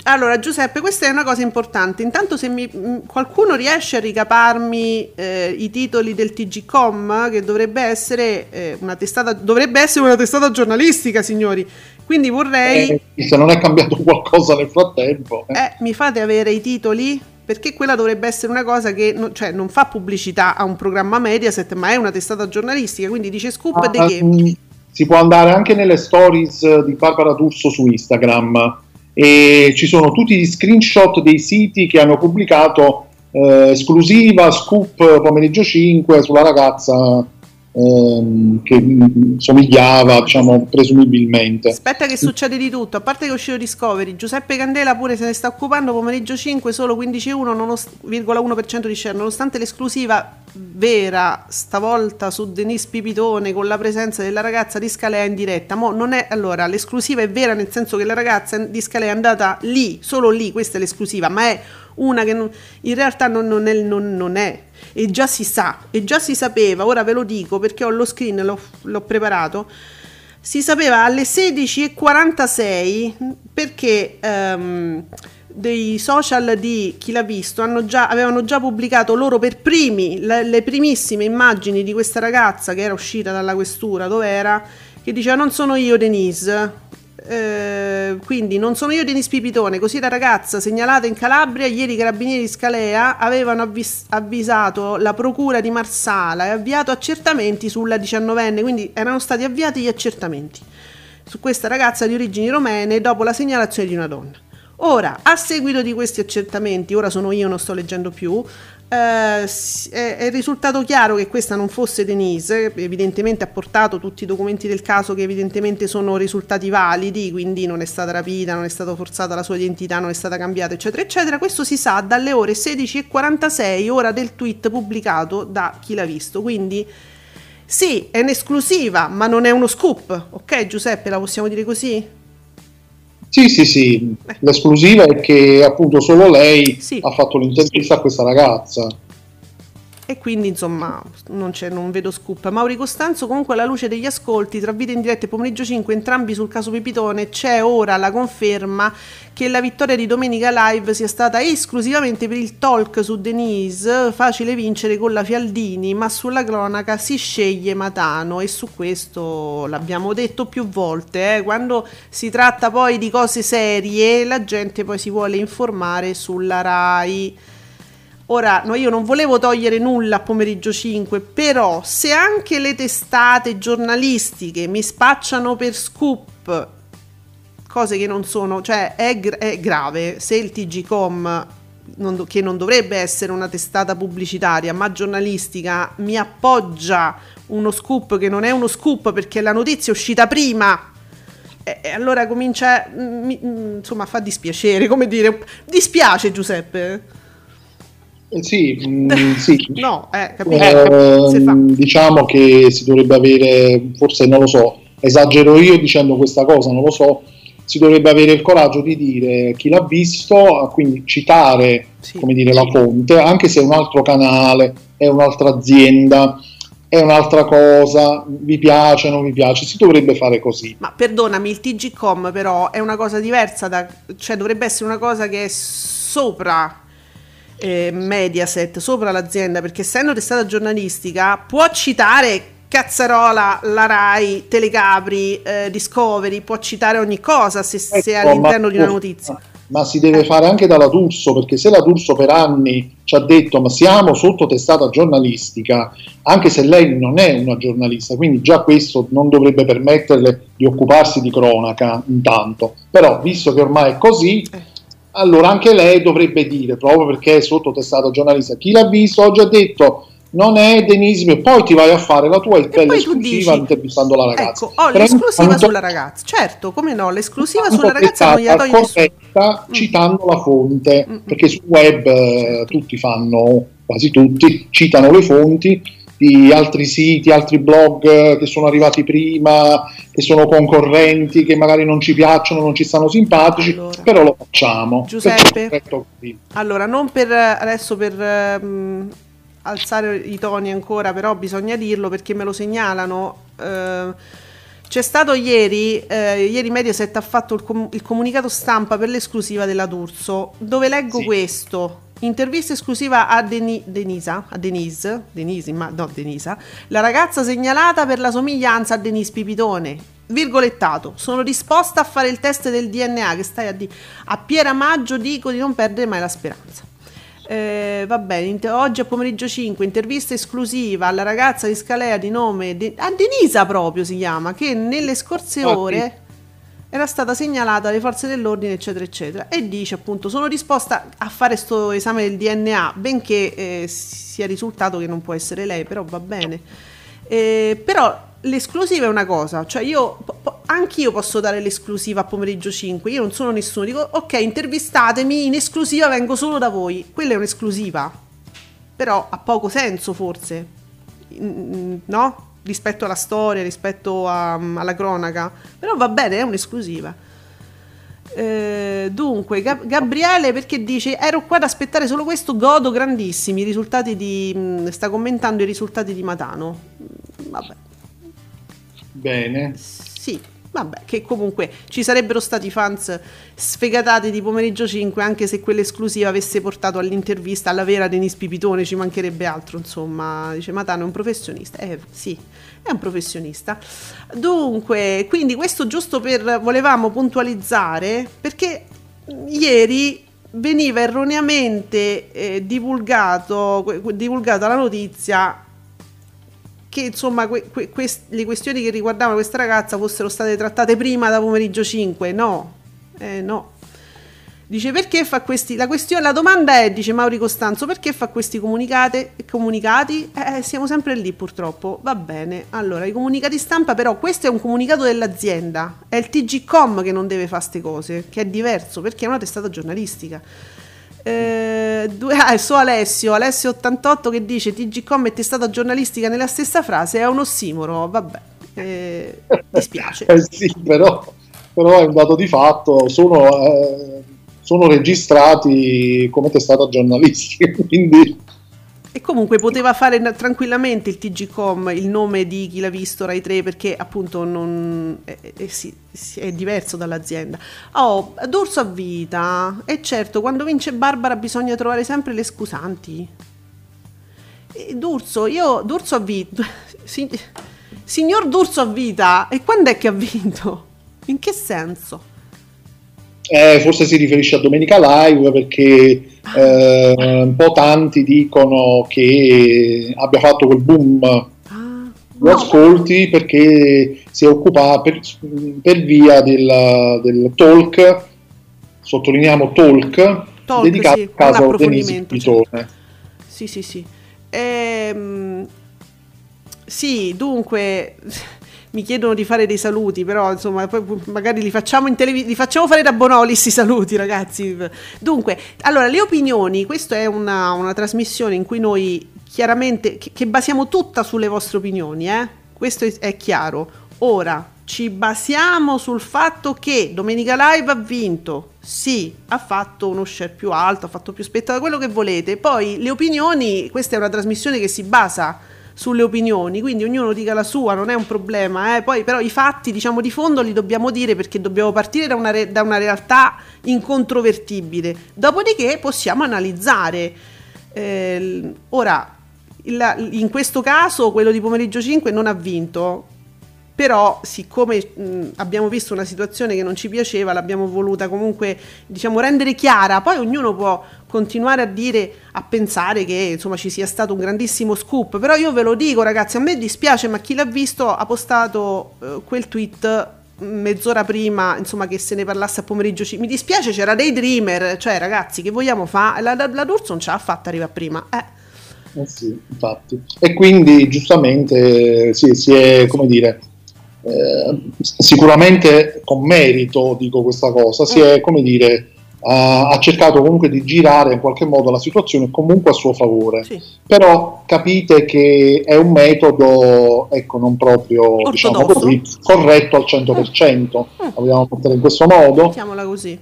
allora, Giuseppe, questa è una cosa importante. Intanto, se mi, mm, qualcuno riesce a ricaparmi eh, i titoli del TGCom, che dovrebbe essere, eh, una testata, dovrebbe essere una testata giornalistica, signori. Quindi vorrei. Eh, se non è cambiato qualcosa nel frattempo. Eh. eh. mi fate avere i titoli? Perché quella dovrebbe essere una cosa che non, cioè, non fa pubblicità a un programma Mediaset, ma è una testata giornalistica. Quindi dice scoop ah, di che. Mm, si può andare anche nelle stories di Barbara D'Urso su Instagram e ci sono tutti gli screenshot dei siti che hanno pubblicato eh, esclusiva, scoop pomeriggio 5 sulla ragazza ehm, che somigliava, diciamo, presumibilmente. Aspetta che succede di tutto, a parte che è uscito Discovery, Giuseppe Candela pure se ne sta occupando, pomeriggio 5, solo 15,1% di share, nonostante l'esclusiva vera stavolta su Denise Pipitone con la presenza della ragazza di Scalea in diretta. Mo non è allora l'esclusiva è vera nel senso che la ragazza di Scalea è andata lì, solo lì, questa è l'esclusiva, ma è una che non, in realtà non, non, è, non, non, è, e già si sa, e già si sapeva, ora ve lo dico perché ho lo screen, l'ho, l'ho preparato, si sapeva alle 16.46 perché um, dei social di chi l'ha visto già, avevano già pubblicato loro per primi le, le primissime immagini di questa ragazza che era uscita dalla questura, dove era, che diceva non sono io Denise, eh, quindi non sono io Denis Pipitone, così la ragazza segnalata in Calabria, ieri i carabinieri di Scalea avevano avvis- avvisato la procura di Marsala e avviato accertamenti sulla diciannovenne, quindi erano stati avviati gli accertamenti su questa ragazza di origini romene dopo la segnalazione di una donna. Ora, a seguito di questi accertamenti, ora sono io, non sto leggendo più, eh, è, risultato chiaro che questa non fosse Denise, evidentemente ha portato tutti i documenti del caso che evidentemente sono risultati validi, quindi non è stata rapita, non è stata forzata la sua identità, non è stata cambiata, eccetera, eccetera. Questo si sa dalle ore 16.46, ora del tweet pubblicato da chi l'ha visto. Quindi sì, è un'esclusiva, ma non è uno scoop, ok Giuseppe, la possiamo dire così? Sì, sì, sì, l'esclusiva è che appunto solo lei sì. ha fatto l'intervista a questa ragazza. E quindi insomma non, non, vedo scoop. Mauri Costanzo comunque alla luce degli ascolti tra video in diretta e pomeriggio 5 entrambi sul caso Pipitone c'è ora la conferma che la vittoria di Domenica Live sia stata esclusivamente per il talk su Denise, facile vincere con la Fialdini, ma sulla cronaca si sceglie Matano e su questo l'abbiamo detto più volte, eh? quando si tratta poi di cose serie la gente poi si vuole informare sulla RAI. Ora, no, io non volevo togliere nulla a pomeriggio 5, però se anche le testate giornalistiche mi spacciano per scoop cose che non sono, cioè è, è grave. Se il TGCOM non, che non dovrebbe essere una testata pubblicitaria ma giornalistica mi appoggia uno scoop che non è uno scoop perché la notizia è uscita prima e, allora comincia mi, insomma fa dispiacere come dire dispiace Giuseppe eh, sì, mh, mm, sì. no, eh, capito, eh, diciamo che si dovrebbe avere forse non lo so esagero io dicendo questa cosa non lo so si dovrebbe avere il coraggio di dire chi l'ha visto, quindi citare sì, come dire, sì. la fonte, anche se è un altro canale, è un'altra azienda, è un'altra cosa, vi piace, non vi piace, si dovrebbe fare così. Ma perdonami, il TGCOM però è una cosa diversa, da, cioè dovrebbe essere una cosa che è sopra eh, Mediaset, sopra l'azienda, perché essendo testata giornalistica può citare Cazzarola, la Rai, Telecapri, eh, Discovery, può citare ogni cosa se, ecco, se è all'interno di una notizia. Ma si deve fare anche dalla D'Urso, perché se la D'Urso per anni ci ha detto ma siamo sotto testata giornalistica, anche se lei non è una giornalista, quindi già questo non dovrebbe permetterle di occuparsi di cronaca intanto. Però visto che ormai è così, eh. Allora anche lei dovrebbe dire, proprio perché è sotto testata giornalista, chi l'ha visto oggi ha detto non è Denise, poi ti vai a fare la tua bella esclusiva intervistando la ragazza. Ecco, ho l'esclusiva tanto, sulla ragazza, certo, come no, l'esclusiva sulla ragazza non gli toglie corretta mm. citando la fonte, mm. perché sul web eh, tutti fanno, quasi tutti, citano le fonti di altri siti, altri blog eh, che sono arrivati prima, che sono concorrenti, che magari non ci piacciono, non ci stanno simpatici, allora, però lo facciamo. Giuseppe, allora non per adesso per... Um, alzare i toni ancora, però bisogna dirlo perché me lo segnalano. Eh, c'è stato ieri, eh, ieri Mediaset ha fatto il, com- il, comunicato stampa per l'esclusiva della D'Urso, dove leggo sì. questo. Intervista esclusiva a Deni- Denisa, a Denise, Denise, ma no Denisa, la ragazza segnalata per la somiglianza a Denise Pipitone. Virgolettato, sono disposta a fare il test del DNA che stai a dire. A Piera Maggio dico di non perdere mai la speranza. Eh, va bene, oggi a pomeriggio 5, intervista esclusiva alla ragazza di Scalea di nome De- a Denisa proprio si chiama, che nelle scorse oh, ore era stata segnalata alle forze dell'ordine, eccetera, eccetera. E dice appunto: Sono disposta a fare questo esame del DNA, benché eh, sia risultato che non può essere lei, però va bene. Eh, però l'esclusiva è una cosa, cioè io anch'io posso dare l'esclusiva a pomeriggio 5, io non sono nessuno, dico ok intervistatemi, in esclusiva vengo solo da voi, quella è un'esclusiva, però ha poco senso forse, no? Rispetto alla storia, rispetto a, alla cronaca, però va bene, è un'esclusiva. Eh, dunque, Gab- Gabriele perché dice ero qua ad aspettare solo questo, godo grandissimi i risultati di... Mh, sta commentando i risultati di Matano. Vabbè. Bene. Sì, vabbè, che comunque ci sarebbero stati fans sfegatati di pomeriggio 5 anche se quell'esclusiva avesse portato all'intervista alla vera Denis Pipitone, ci mancherebbe altro, insomma, dice Matano è un professionista. Eh sì, è un professionista. Dunque, quindi questo giusto per volevamo puntualizzare perché ieri veniva erroneamente eh, divulgato, divulgata la notizia che insomma que, que, quest, le questioni che riguardavano questa ragazza fossero state trattate prima da pomeriggio 5. No, eh, no. Dice perché fa questi. La, questione, la domanda è, dice Mauri Costanzo, perché fa questi comunicati? Eh, siamo sempre lì purtroppo. Va bene. Allora, i comunicati stampa, però, questo è un comunicato dell'azienda. È il TGCOM che non deve fare queste cose, che è diverso perché è una testata giornalistica. Eh, due, ah, so Alessio, Alessio88 che dice TGCOM è testata giornalistica nella stessa frase, è un ossimoro, vabbè, eh, dispiace. eh sì, però, però, è un dato di fatto, sono, eh, sono registrati come testata giornalistica, quindi e comunque poteva fare tranquillamente il TGCOM il nome di chi l'ha visto Rai 3 perché appunto non, è, è, è, diverso dall'azienda. Oh, D'Urso a vita. E certo, quando vince Barbara bisogna trovare sempre le scusanti. E D'Urso, io D'Urso a vita. signor D'Urso a vita. E quando è che ha vinto? In che senso? Eh, forse si riferisce a Domenica Live perché eh, un po' tanti dicono che abbia fatto quel boom. Ah, lo ascolti perché si è occupato per, per via del, del, talk sottolineiamo talk, talk dedicato sì, al caso Denise Pitone. Sì sì sì. Ehm, sì dunque mi chiedono di fare dei saluti, però insomma, poi magari li facciamo in televisione, li facciamo fare da Bonolis i saluti, ragazzi. Dunque, allora, le opinioni, questa è una, una trasmissione in cui noi chiaramente, che, che, basiamo tutta sulle vostre opinioni, eh? Questo è, è chiaro. Ora, ci basiamo sul fatto che Domenica Live ha vinto, sì, ha fatto uno share più alto, ha fatto più spettacolo, quello che volete. Poi le opinioni, questa è una trasmissione che si basa sulle opinioni, quindi ognuno dica la sua, non è un problema, eh? poi però i fatti diciamo di fondo li dobbiamo dire perché dobbiamo partire da una, re- da una realtà incontrovertibile, dopodiché possiamo analizzare. Eh, ora, il, in questo caso quello di pomeriggio 5 non ha vinto, però siccome mh, abbiamo visto una situazione che non ci piaceva l'abbiamo voluta comunque diciamo rendere chiara poi ognuno può continuare a dire, a pensare che insomma ci sia stato un grandissimo scoop, però io ve lo dico ragazzi, a me dispiace, ma chi l'ha visto ha postato eh, quel tweet mezz'ora prima, insomma, che se ne parlasse a pomeriggio. Mi dispiace, c'era dei dreamer, cioè ragazzi, che vogliamo fare? La, la, la D'Urso non ce l'ha fatta arrivare prima, eh. eh sì, infatti. E quindi giustamente sì, si è, come dire, eh, sicuramente con merito dico questa cosa, si è, come dire, ha cercato comunque di girare in qualche modo la situazione comunque a suo favore. Sì. Però capite che è un metodo, ecco, non proprio diciamo così, corretto al 100%. Mm. mm. La vogliamo portare in questo modo. Mettiamola così.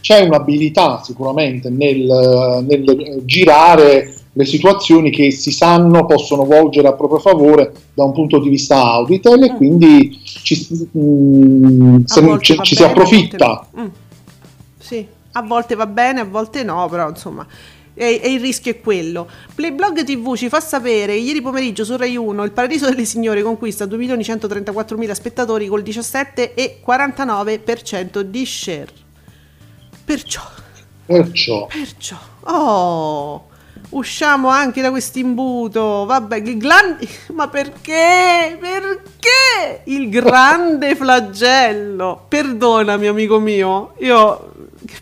C'è un'abilità sicuramente nel, nel girare le situazioni che si sanno possono volgere a proprio favore da un punto di vista auditel e mm. quindi ci, mm, se, ci, ci si approfitta. Mm. Sì a volte va bene, a volte no, però insomma e, e, il rischio è quello. Playblog TV ci fa sapere che ieri pomeriggio su Rai 1 il Paradiso delle Signore conquista 2.134.000 spettatori col 17,49% di share. Perciò. Perciò. Perciò. Oh. Usciamo anche da questo imbuto. Vabbè, il grande. Ma perché? Perché? Il grande flagello. Perdonami, amico mio. Io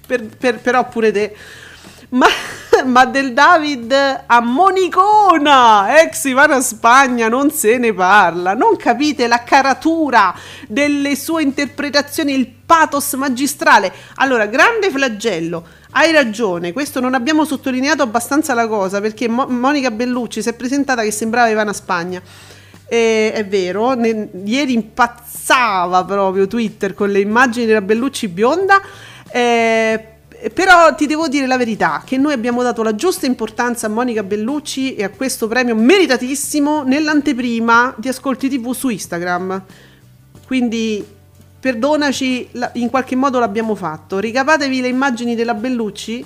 per, per, però pure te. ma, ma, del David a Monicona, ex Ivana Spagna, non se ne parla. Non capite la caratura delle sue interpretazioni, il pathos magistrale. Allora, grande flagello. Hai ragione, questo non abbiamo sottolineato abbastanza la cosa perché Mo- Monica Bellucci si è presentata che sembrava Ivana Spagna. E, è vero, ne, ieri impazzava proprio Twitter con le immagini della Bellucci bionda. Eh, però ti devo dire la verità, che noi abbiamo dato la giusta importanza a Monica Bellucci e a questo premio meritatissimo nell'anteprima di Ascolti TV su Instagram. Quindi perdonaci, in qualche modo l'abbiamo fatto. Ricapatevi le immagini della Bellucci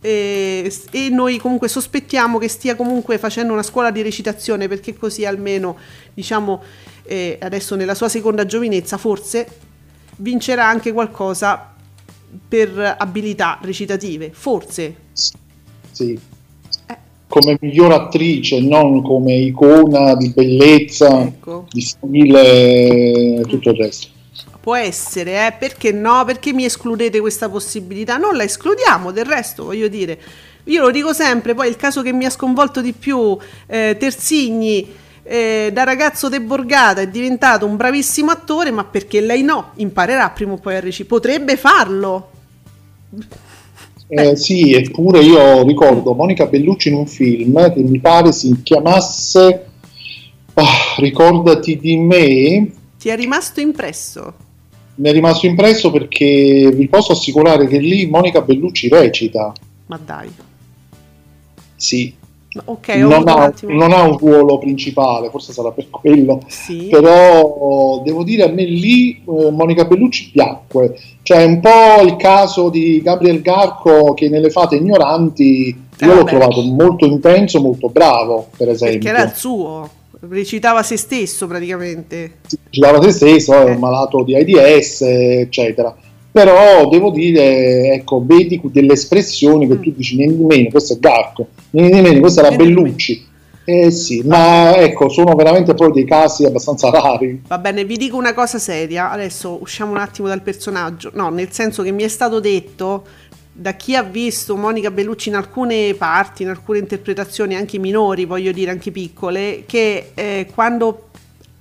e, e, noi comunque sospettiamo che stia comunque facendo una scuola di recitazione perché così almeno, diciamo, eh, adesso nella sua seconda giovinezza forse vincerà anche qualcosa per abilità recitative, forse. Sì. Eh. Come miglior attrice, non come icona di bellezza, ecco. di stile tutto il resto. Può essere, eh? perché no? Perché mi escludete questa possibilità? Non la escludiamo, del resto voglio dire. Io lo dico sempre, poi il caso che mi ha sconvolto di più, eh, Terzigni, eh, da ragazzo de Borgata è diventato un bravissimo attore, ma perché lei no? Imparerà prima o poi a recitare. Potrebbe farlo. Eh, sì, eppure io ricordo Monica Bellucci in un film che mi pare si chiamasse oh, Ricordati di me. Ti è rimasto impresso? Mi è rimasto impresso perché vi posso assicurare che lì Monica Bellucci recita. Ma dai. Sì, Okay, non, ha, non, ha, un ruolo principale, forse sarà per quello, sì. però devo dire a me lì eh, Monica Bellucci piacque, cioè un po' il caso di Gabriel Garco che nelle fate ignoranti eh, io l'ho trovato molto intenso, molto bravo per esempio. Perché era il suo, recitava se stesso praticamente. Recitava se stesso, è un eh. malato di AIDS eccetera però devo dire, ecco, vedi delle espressioni che mm. tu dici, niente di meno, questo è Garco, niente di meno, questa la Bellucci. Eh sì, ma ecco, sono veramente poi dei casi abbastanza rari. Va bene, vi dico una cosa seria, adesso usciamo un attimo dal personaggio, no, nel senso che mi è stato detto da chi ha visto Monica Bellucci in alcune parti, in alcune interpretazioni anche minori, voglio dire anche piccole, che eh, quando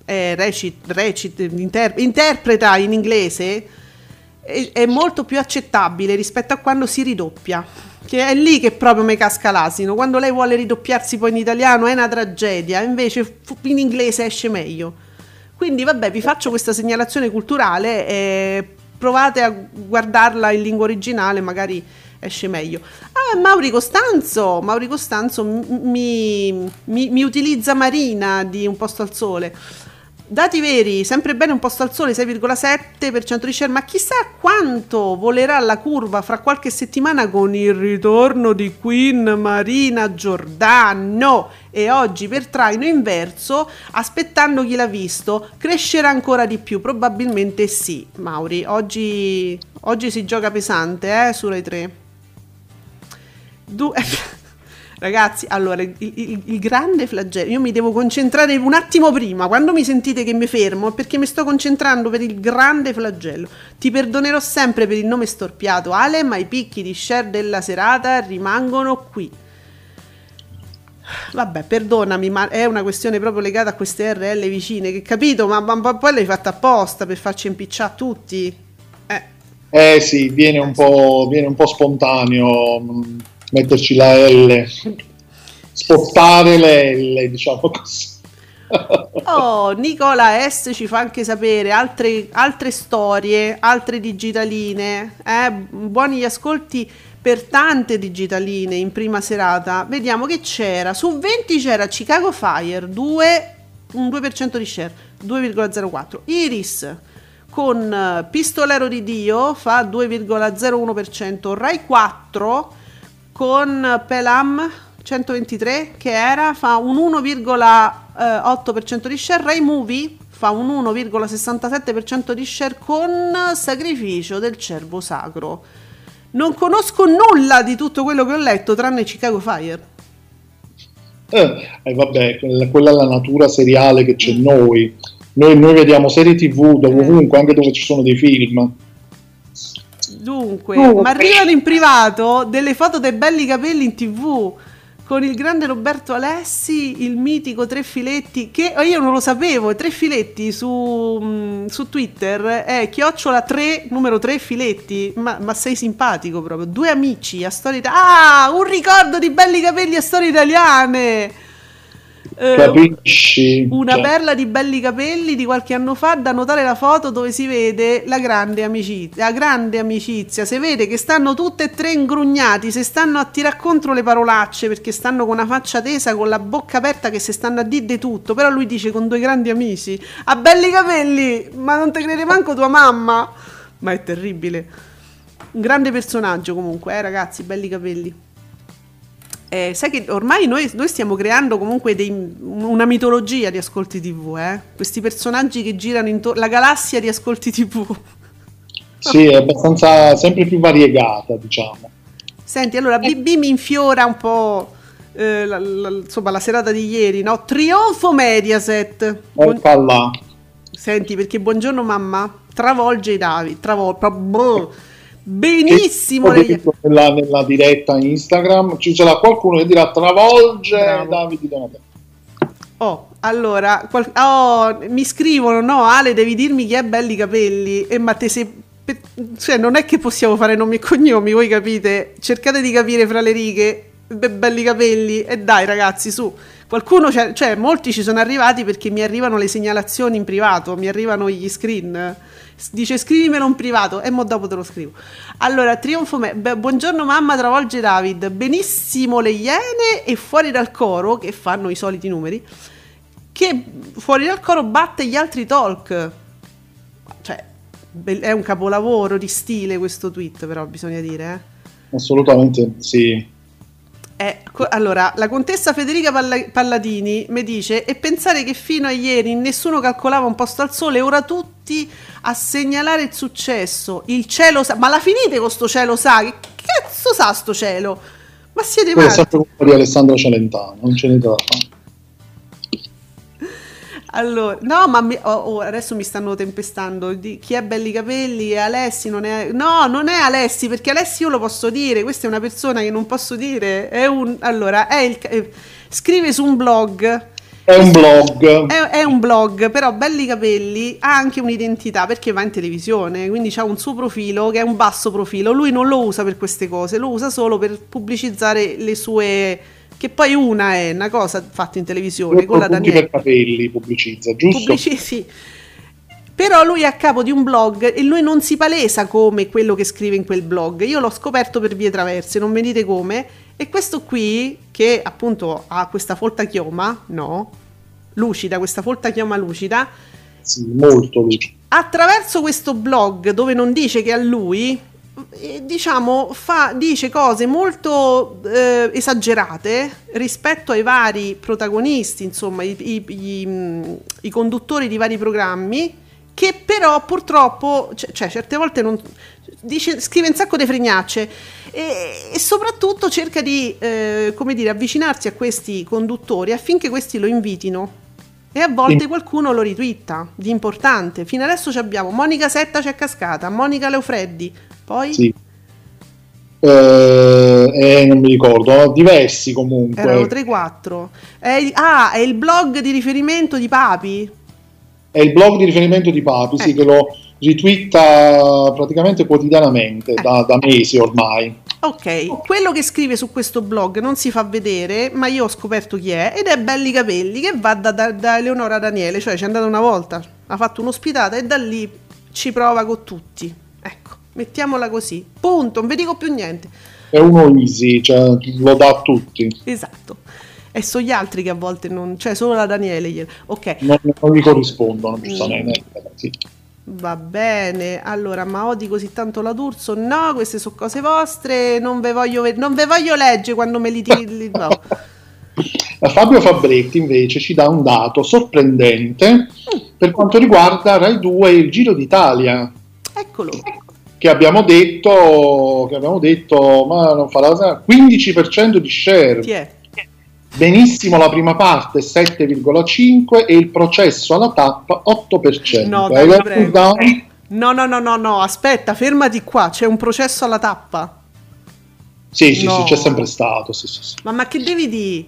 eh, recit, recit, inter- interpreta in inglese è, molto più accettabile rispetto a quando si ridoppia. Che è lì che proprio mi casca l'asino. Quando lei vuole ridoppiarsi poi in italiano è una tragedia, invece in inglese esce meglio. Quindi vabbè, vi faccio questa segnalazione culturale e provate a guardarla in lingua originale, magari esce meglio. Ah, Mauri Costanzo, Mauri Costanzo mi, mi, mi utilizza Marina di Un posto al sole. Dati veri, sempre bene un posto al sole 6,7% di share, ma chissà quanto volerà la curva fra qualche settimana con il ritorno di Queen Marina Giordano e oggi per traino inverso, aspettando chi l'ha visto, crescerà ancora di più, probabilmente sì, Mauri, oggi, oggi si gioca pesante eh, su Rai 3. Du- Ragazzi, allora, il, il, il, grande flagello, io mi devo concentrare un attimo prima, quando mi sentite che mi fermo, è perché mi sto concentrando per il grande flagello. Ti perdonerò sempre per il nome storpiato, Ale, ma i picchi di share della serata rimangono qui. Vabbè, perdonami, ma è una questione proprio legata a queste RL vicine, che capito, ma, ma, ma poi l'hai fatta apposta per farci impicciare tutti. Eh. eh sì, viene un, viene un po' spontaneo metterci la L, spottare le L, diciamo così. Oh, Nicola S ci fa anche sapere altre, altre storie, altre digitaline. Eh? Buoni ascolti per tante digitaline in prima serata. Vediamo che c'era. Su 20 c'era Chicago Fire, 2, un 2% di share, 2,04. Iris con Pistolero di Dio fa 2,01%. Rai 4 con Pelam 123 che era fa un 1,8% di share, Ray Movie fa un 1,67% di share con Sacrificio del Cervo Sacro. Non conosco nulla di tutto quello che ho letto tranne Chicago Fire. Eh, eh vabbè, quella è la natura seriale che c'è mm. noi. noi. Noi vediamo serie tv dovunque, eh. anche dove ci sono dei film Dunque, Dunque. ma arrivano in privato delle foto dei belli capelli in tv con il grande Roberto Alessi, il mitico Tre Filetti, che oh, io non lo sapevo, Tre Filetti su, mm, su Twitter è chiocciola 3, numero 3 Filetti, ma, ma, sei simpatico proprio, due amici a storia italiana, ah, un ricordo di belli capelli a storie italiane! Eh, Capisci? Una cioè. perla di belli capelli di qualche anno fa da notare la foto dove si vede la grande amicizia. La grande amicizia. Si vede che stanno tutte e tre ingrugnati, si stanno a tirare contro le parolacce perché stanno con una faccia tesa, con la bocca aperta che si stanno a dire di tutto. Però lui dice con due grandi amici: Ha belli capelli, ma non te crede manco tua mamma. Ma è terribile. Un grande personaggio comunque, eh ragazzi, belli capelli. Eh, sai che ormai noi, noi stiamo creando comunque dei, una mitologia di ascolti TV, eh? questi personaggi che girano intorno, la galassia di ascolti TV. Sì, è abbastanza sempre più variegata, diciamo. Senti, allora BB mi infiora un po' eh, la, la, insomma, la serata di ieri, no? Trionfo Mediaset. Buon... là. Senti, perché buongiorno mamma travolge i Davi, travolge, Benissimo. Nella, nella, diretta Instagram ci sarà qualcuno che dirà travolge Bravo. Davide Donatello. Oh, allora, qual- oh, mi scrivono, no Ale devi dirmi chi è belli capelli e ma te sei cioè non è che possiamo fare nomi e cognomi, voi capite? Cercate di capire fra le righe, be- belli capelli e dai ragazzi, su. Qualcuno, cioè molti ci sono arrivati perché mi arrivano le segnalazioni in privato, mi arrivano gli screen dice scrivimelo in privato e mo dopo te lo scrivo. Allora, Trionfo me- beh, buongiorno mamma travolge David, benissimo le iene e fuori dal coro che fanno i soliti numeri che fuori dal coro batte gli altri talk. Cioè, è un capolavoro di stile questo tweet, però bisogna dire, eh. Assolutamente sì. Eh, allora, la contessa Federica Palla- Palladini mi dice: E pensare che fino a ieri nessuno calcolava un posto al sole, ora tutti a segnalare il successo. Il cielo sa. Ma la finite con sto cielo sa? Che cazzo sa sto cielo? Ma siete matti? È sempre di Alessandro Celentano, non ce ne fare. Allora, no, ma mi, oh, oh, adesso mi stanno tempestando. Di, chi ha belli capelli? È Alessi, non è. No, non è Alessi, perché Alessi io lo posso dire. Questa è una persona che non posso dire. È un. Allora, è il, eh, scrive su un blog. È un blog. È, è, un blog, però Belli Capelli ha anche un'identità perché va in televisione, quindi ha un suo profilo che è un basso profilo. Lui non lo usa per queste cose, lo usa solo per pubblicizzare le sue che poi una è una cosa fatta in televisione con la Daniela. per capelli pubblicizza, giusto? Pubblici, sì. Però lui è a capo di un blog e lui non si palesa come quello che scrive in quel blog. Io l'ho scoperto per vie traverse, non mi dite come. E questo qui, che appunto ha questa folta chioma, no? Lucida, questa folta chioma lucida. Sì, molto lucida. Attraverso questo blog, dove non dice che a lui, diciamo, fa, dice cose molto eh, esagerate rispetto ai vari protagonisti, insomma, i, i, i, i, conduttori di vari programmi, che però purtroppo, cioè, cioè certe volte non, dice, scrive un sacco di fregnacce e, e soprattutto cerca di, eh, come dire, avvicinarsi a questi conduttori affinché questi lo invitino. E a volte qualcuno lo ritwitta di importante. Fino adesso abbiamo Monica Setta c'è cascata, Monica Leofreddi, poi? Sì. Eh, eh, non mi ricordo, diversi comunque. Erano 3-4. È, ah, è il blog di riferimento di Papi? È il blog di riferimento di Papi, eh. sì, che lo ritwitta praticamente quotidianamente eh. da, da, mesi ormai. Ok, quello che scrive su questo blog non si fa vedere, ma io ho scoperto chi è ed è Belli Capelli che va da, da, da Eleonora Daniele, cioè ci è andata una volta, ha fatto un'ospitata e da lì ci prova con tutti. Ecco. Mettiamola così. Punto, non vi dico più niente. È uno easy, cioè lo dà a tutti. Esatto. E sono gli altri che a volte non... cioè solo la Daniele. Ok. Non, non gli corrispondono, giustamente. Mm. Sì. Va bene, allora, ma odi così tanto la D'Urso? No, queste sono cose vostre, non ve voglio, ve- non ve voglio leggere quando me li tiri. No. Fabio Fabretti invece ci dà un dato sorprendente mm. per quanto riguarda Rai 2 e il Giro d'Italia. Eccolo che abbiamo detto, che abbiamo detto ma non farà 15% di share. Chi è? Benissimo la prima parte 7,5 e il processo alla tappa 8%. No, dai, No, no, no, no, no, aspetta, fermati qua, c'è un processo alla tappa. Sì, sì, no. sì, c'è sempre stato. Sì, sì, sì. Ma, ma che devi dire?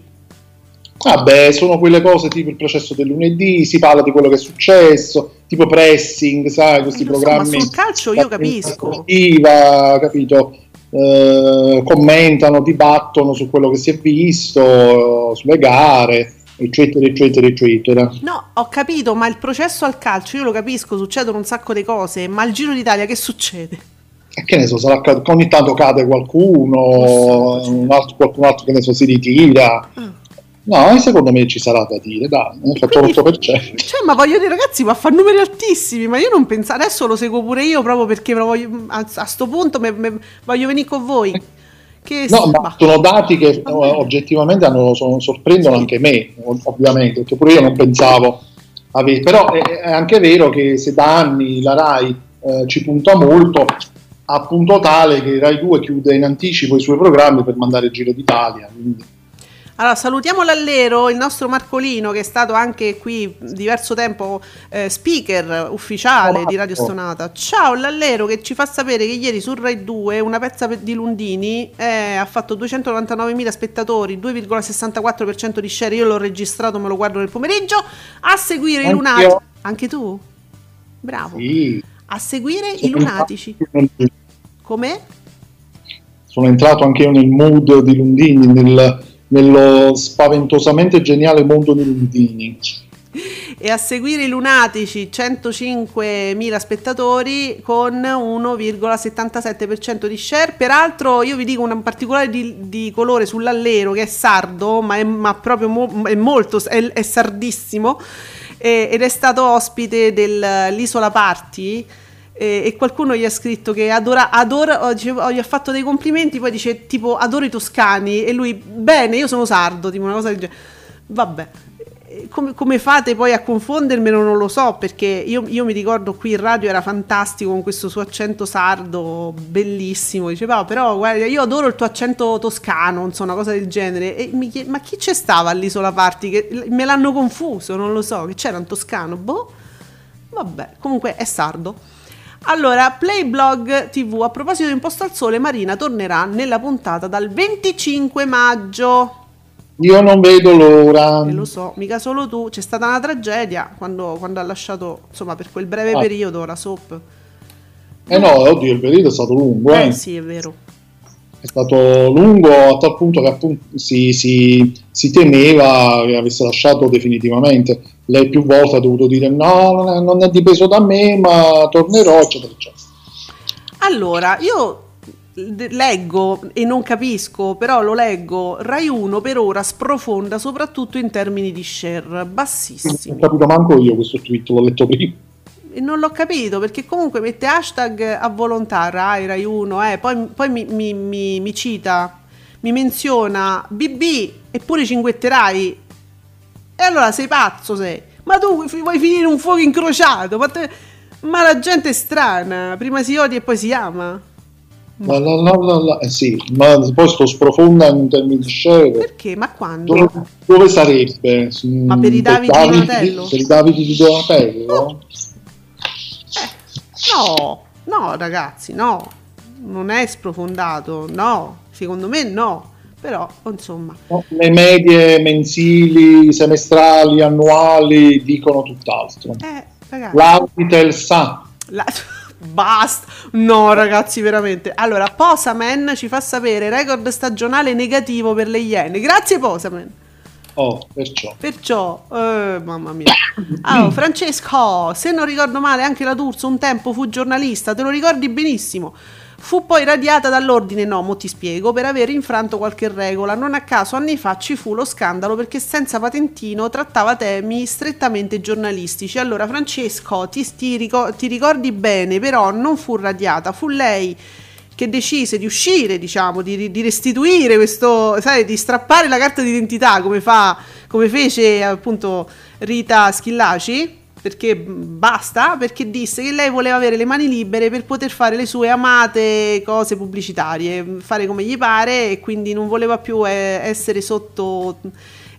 Vabbè, sono quelle cose tipo il processo del lunedì, si parla di quello che è successo, tipo pressing, sai, questi so, programmi. Ma sul calcio io capisco. Sportiva, capito? Eh, commentano, dibattono su quello che si è visto, sulle gare eccetera, eccetera, eccetera. No, ho capito, ma il processo al calcio, io lo capisco, succedono un sacco di cose, ma al Giro d'Italia che succede? E che ne so, sarà, ogni tanto cade qualcuno, un altro, qualcun altro che ne so si ritira. Ah. No, secondo me ci sarà da dire, dai, ho fatto l'8%. Cioè, ma voglio dire, ragazzi, ma fa numeri altissimi, ma io non penso, adesso lo seguo pure io proprio perché voglio, a, a sto punto me, me, voglio venire con voi. Che no, ma sono dati che no, oggettivamente hanno, sono, sorprendono anche me, ovviamente, perché pure io non pensavo. Ave- però è, è, anche vero che se da anni la RAI eh, ci punta molto, a punto tale che Rai 2 chiude in anticipo i suoi programmi per mandare il Giro d'Italia. Quindi allora, salutiamo l'allero, il nostro Marcolino, che è stato anche qui diverso tempo eh, speaker ufficiale di Radio Stonata. Ciao l'allero che ci fa sapere che ieri su Rai 2 una pezza di Lundini eh, ha fatto 299.000 spettatori, 2,64% di share. Io l'ho registrato, me lo guardo nel pomeriggio. A seguire i lunatici. Anche tu? Bravo. Sì. A seguire Sono i lunatici. Come? Sono entrato anche io nel mood di Lundini, nel nello spaventosamente geniale mondo di Lundini. E a seguire i lunatici 105.000 spettatori con 1,77% di share. Peraltro io vi dico un particolare di, di colore sull'allero che è sardo, ma è ma proprio mo, è molto, è, è sardissimo, ed è stato ospite dell'Isola Party e, e, qualcuno gli ha scritto che adora, adora dice, gli ha fatto dei complimenti, poi dice tipo adoro i toscani e lui bene, io sono sardo, tipo una cosa del genere. Vabbè, come, come, fate poi a confondermelo non lo so perché io, io, mi ricordo qui in radio era fantastico con questo suo accento sardo bellissimo diceva però guarda io adoro il tuo accento toscano insomma una cosa del genere. E mi chied- ma chi c'è stava all'isola Parti? Che me l'hanno confuso non lo so che c'era un toscano? Boh. Vabbè comunque è sardo allora, Playblog TV, a proposito di Imposto al Sole, Marina tornerà nella puntata dal 25 maggio. Io non vedo l'ora. E lo so, mica solo tu. C'è stata una tragedia quando, quando ha lasciato, insomma, per quel breve ah. periodo la soap. Eh no, oddio, il periodo è stato lungo. Eh, eh sì, è vero. È stato lungo a tal punto che appunto si, si, si temeva che avesse lasciato definitivamente lei più volte ha dovuto dire no, non è, non è dipeso da me, ma tornerò, eccetera, eccetera. Allora, io leggo e non capisco, però lo leggo, Rai 1 per ora sprofonda soprattutto in termini di share bassissimi. Non ho capito manco io questo tweet, l'ho letto prima. Non l'ho capito perché comunque mette hashtag a volontà Rai, Rai 1, eh, poi, poi mi, mi, mi, mi, cita, mi menziona BB eppure cinguetterai e allora sei pazzo sei. Ma tu vuoi finire un fuoco incrociato? Ma, la gente è strana. Prima si odia e poi si ama. Ma la, la, la, la, eh sì, ma poi sto sprofondando in termini di share. Perché? Ma quando? Dove, dove sarebbe? Ma per i Davidi di Donatello? Per i Davidi di Donatello? Oh. No, no ragazzi, no. Non è sprofondato, no. Secondo me no. Però insomma. Le medie mensili semestrali annuali dicono tutt'altro. Eh, l'Auditel sa. La... basta. No ragazzi veramente. Allora Posamen ci fa sapere record stagionale negativo per le Iene. Grazie Posamen Oh, perciò. Perciò, eh, mamma mia. Allora, Francesco, se non ricordo male, anche la D'Urso un tempo fu giornalista, te lo ricordi benissimo. Fu poi radiata dall'ordine, no, mo ti spiego, per aver infranto qualche regola. Non a caso anni fa ci fu lo scandalo perché senza patentino trattava temi strettamente giornalistici. Allora, Francesco, ti, ti, ti ricordi bene, però non fu radiata, fu lei che decise di uscire, diciamo, di, di, restituire questo, sai, di strappare la carta d'identità come, fa, come fece appunto Rita Schillaci perché basta, perché disse che lei voleva avere le mani libere per poter fare le sue amate cose pubblicitarie, fare come gli pare e quindi non voleva più eh, essere sotto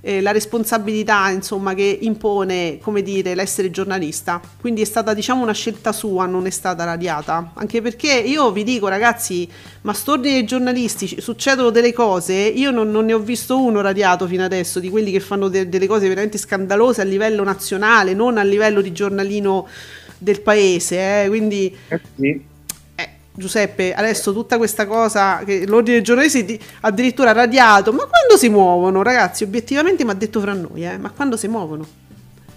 eh, la responsabilità insomma, che impone come dire, l'essere giornalista. Quindi è stata diciamo una scelta sua, non è stata radiata. Anche perché io vi dico ragazzi, ma storni dei giornalisti succedono delle cose, io non, non, ne ho visto uno radiato fino adesso di quelli che fanno de- delle cose veramente scandalose a livello nazionale, non a livello di giornalino del paese. Eh? Quindi... Eh sì Giuseppe, adesso tutta questa cosa che l'ordine dei giornalisti addirittura radiato, ma quando si muovono, ragazzi? Obiettivamente mi ha detto fra noi, eh, ma quando si muovono?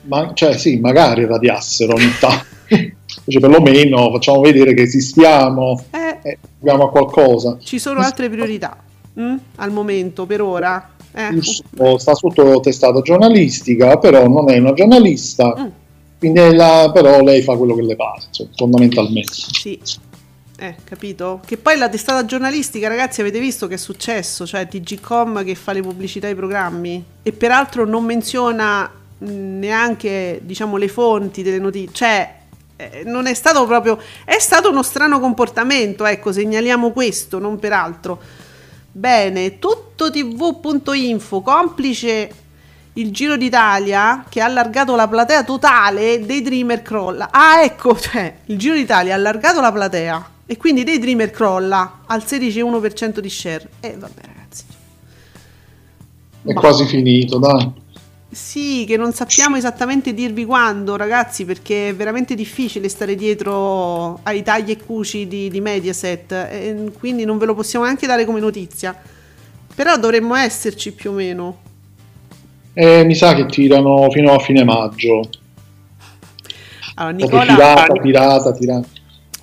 Ma, cioè, sì, magari radiassero ogni tanto. Invece, perlomeno facciamo vedere che esistiamo, eh, eh, abbiamo a qualcosa. Ci sono altre priorità mm? al momento, per ora. Eh. Sta sotto testata giornalistica, però non è una giornalista. Mm. Quindi la, però lei fa quello che le pare, cioè, fondamentalmente. Sì, eh, capito? Che poi la testata giornalistica, ragazzi, avete visto che è successo? Cioè TGCom che fa le pubblicità ai programmi e peraltro non menziona neanche, diciamo, le fonti delle notizie. Cioè, eh, non è stato proprio... È stato uno strano comportamento, ecco, segnaliamo questo, non peraltro. Bene, tuttotv.info, complice il Giro d'Italia che ha allargato la platea totale dei Dreamer Crolla. Ah, ecco, cioè, il Giro d'Italia ha allargato la platea e quindi Daydreamer crolla al 16,1% di share. E eh, vabbè ragazzi. È Ma... quasi finito, dai. Sì, che non sappiamo esattamente dirvi quando, ragazzi, perché è veramente difficile stare dietro ai tagli e cuci di, di Mediaset, e quindi non ve lo possiamo neanche dare come notizia. Però dovremmo esserci più o meno. Eh, mi sa che tirano fino a fine maggio. Allora, Nicola... Tirata, tirata, tirata.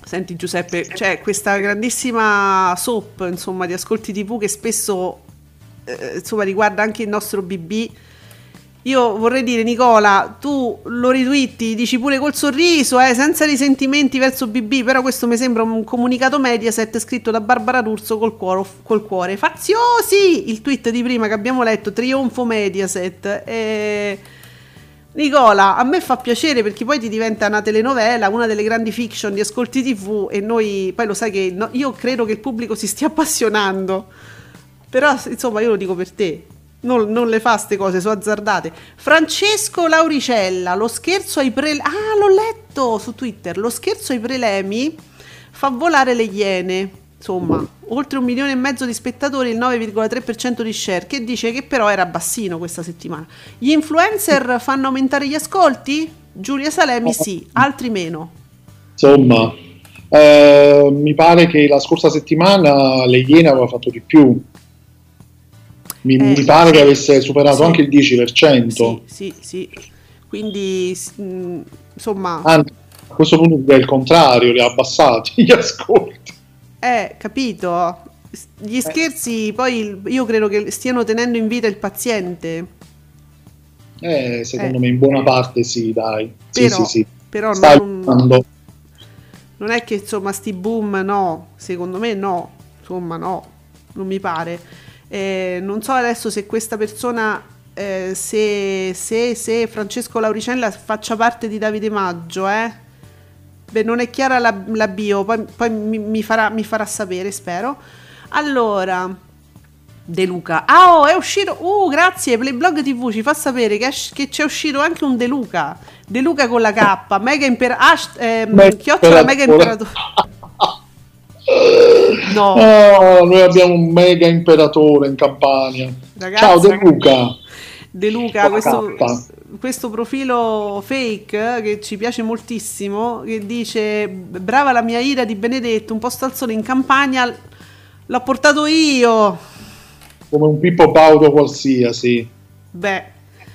Senti Giuseppe, c'è questa grandissima soap insomma, di ascolti tv che spesso eh, insomma, riguarda anche il nostro BB. Io vorrei dire, Nicola, tu lo ritwitti, dici pure col sorriso, eh, senza risentimenti verso BB, però questo mi sembra un comunicato Mediaset scritto da Barbara D'Urso col cuore, col cuore. Faziosi! Il tweet di prima che abbiamo letto, trionfo Mediaset. Eh, Nicola, a me fa piacere perché poi ti diventa una telenovela, una delle grandi fiction di ascolti TV e noi, poi lo sai che no, io credo che il pubblico si stia appassionando, però insomma io lo dico per te, non, non le fa queste cose, sono azzardate. Francesco Lauricella, lo scherzo ai prelemi, ah l'ho letto su Twitter, lo scherzo ai prelemi fa volare le iene insomma, oltre un milione e mezzo di spettatori, il 9,3% di share, che dice che però era bassino questa settimana. Gli influencer fanno aumentare gli ascolti? Giulia Salemi sì, altri meno. Insomma, eh, mi pare che la scorsa settimana le Iene aveva fatto di più. Mi, eh, mi pare sì, che avesse superato sì, anche il 10%. Sì, sì, sì. Quindi, mm, insomma... Anzi, a questo punto è il contrario, li ha abbassati gli ascolti. Eh, capito. Gli eh. scherzi poi io credo che stiano tenendo in vita il paziente. Eh, secondo eh. me in buona parte sì, dai. Però, sì, sì, sì. però non, non, è che insomma sti boom no, secondo me no, insomma no, non mi pare. Eh, non so adesso se questa persona, eh, se, se, se Francesco Lauricella faccia parte di Davide Maggio, eh Beh, non è chiara la, la bio, poi, poi mi, mi, farà, mi, farà, sapere, spero. Allora, De Luca. Ah, oh, è uscito. Uh, grazie. Playblog TV ci fa sapere che, che c'è uscito anche un De Luca. De Luca con la K. Mega Imperatore. Ah, ehm, chiocciola Mega Imperatore. no. Oh, noi abbiamo un mega imperatore in Campania. Ragazzi, Ciao De Luca. De Luca, questo, questo profilo fake che ci piace moltissimo, che dice brava la mia ira di Benedetto, un posto al sole in campagna, l'ho portato io. Come un Pippo Baudo qualsiasi. Beh.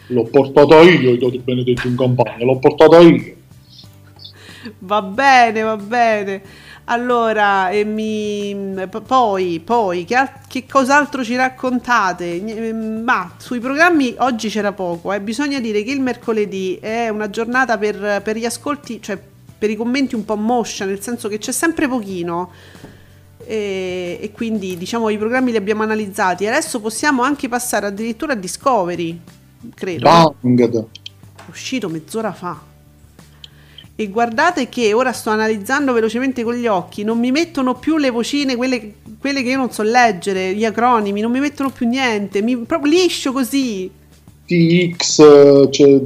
L'ho portato io, io di Benedetto in campagna, l'ho portato io. Va bene, va bene. Allora, e mi, poi, poi che, che, cos'altro ci raccontate? Mm, ma sui programmi oggi c'era poco, eh. bisogna dire che il mercoledì è una giornata per, per, gli ascolti, cioè per i commenti un po' moscia, nel senso che c'è sempre pochino. E, e quindi diciamo i programmi li abbiamo analizzati. Adesso possiamo anche passare addirittura a Discovery, credo. Banged. È uscito mezz'ora fa. E guardate che ora sto analizzando velocemente con gli occhi, non mi mettono più le vocine, quelle, quelle che io non so leggere, gli acronimi, non mi mettono più niente, mi, proprio liscio così. TX, c'è,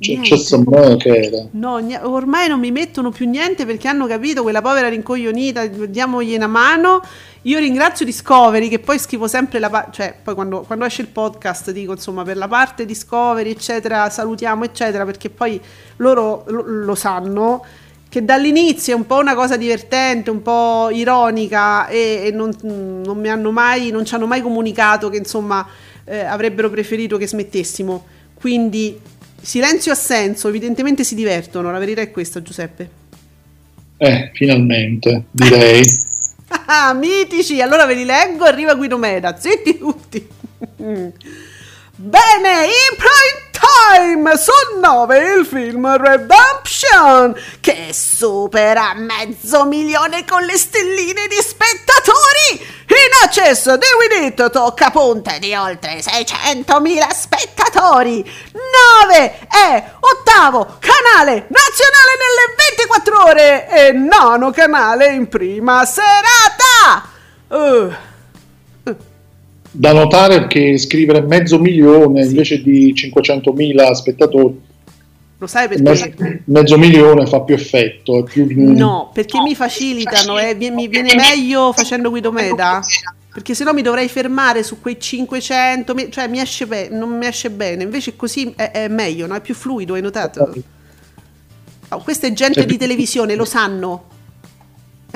c'è, c'è Samuel che era. No, ormai non mi mettono più niente perché hanno capito quella povera rincoglionita, diamogli una mano. Io ringrazio Discovery che poi scrivo sempre la parte, cioè poi quando, quando, esce il podcast dico insomma per la parte Discovery eccetera salutiamo eccetera perché poi loro lo, lo sanno che dall'inizio è un po' una cosa divertente, un po' ironica e, e non, non, mi hanno mai, non ci hanno mai comunicato che insomma eh, avrebbero preferito che smettessimo. Quindi silenzio assenso, evidentemente si divertono, la verità è questa Giuseppe. Eh, finalmente, direi. ah, mitici, allora ve li leggo, arriva Guido Meda, zitti tutti. Bene, prime time su 9 il film Redemption che supera mezzo milione con le stelline di spettatori. In accesso It tocca punte di oltre 600.000 spettatori. 9 è ottavo canale nazionale nelle 24 ore e nono canale in prima serata. Uh da notare che scrivere mezzo milione sì. invece di 500.000 spettatori lo sai perché? Mezzo, mezzo milione fa più effetto. Più... No, perché mi facilitano e eh, mi viene meglio facendo Guido Meda. Perché se no mi dovrei fermare su quei 500, cioè mi esce be- non mi esce bene. Invece così è, è meglio, no? è più fluido, hai notato? Oh, questa è gente di televisione, lo sanno.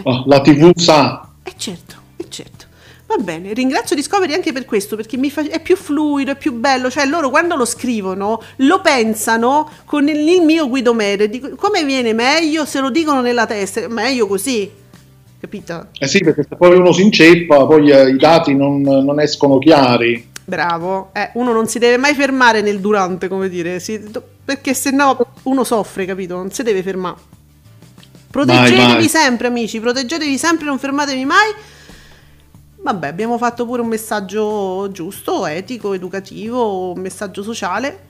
Oh, la TV sa. Eh certo, eh certo. Va bene, ringrazio Discovery anche per questo, perché fa- è più fluido, è più bello, cioè loro quando lo scrivono lo pensano con il, mio Guido Mere, dico, come viene meglio se lo dicono nella testa, meglio così, capito? Eh sì, perché se poi uno si inceppa, poi eh, i dati non, non, escono chiari. Bravo, eh, uno non si deve mai fermare nel durante, come dire, si, perché se no uno soffre, capito? Non si deve fermare. Proteggetevi mai, mai. sempre, amici, proteggetevi sempre, non fermatevi mai Vabbè, abbiamo fatto pure un messaggio giusto, etico, educativo, un messaggio sociale.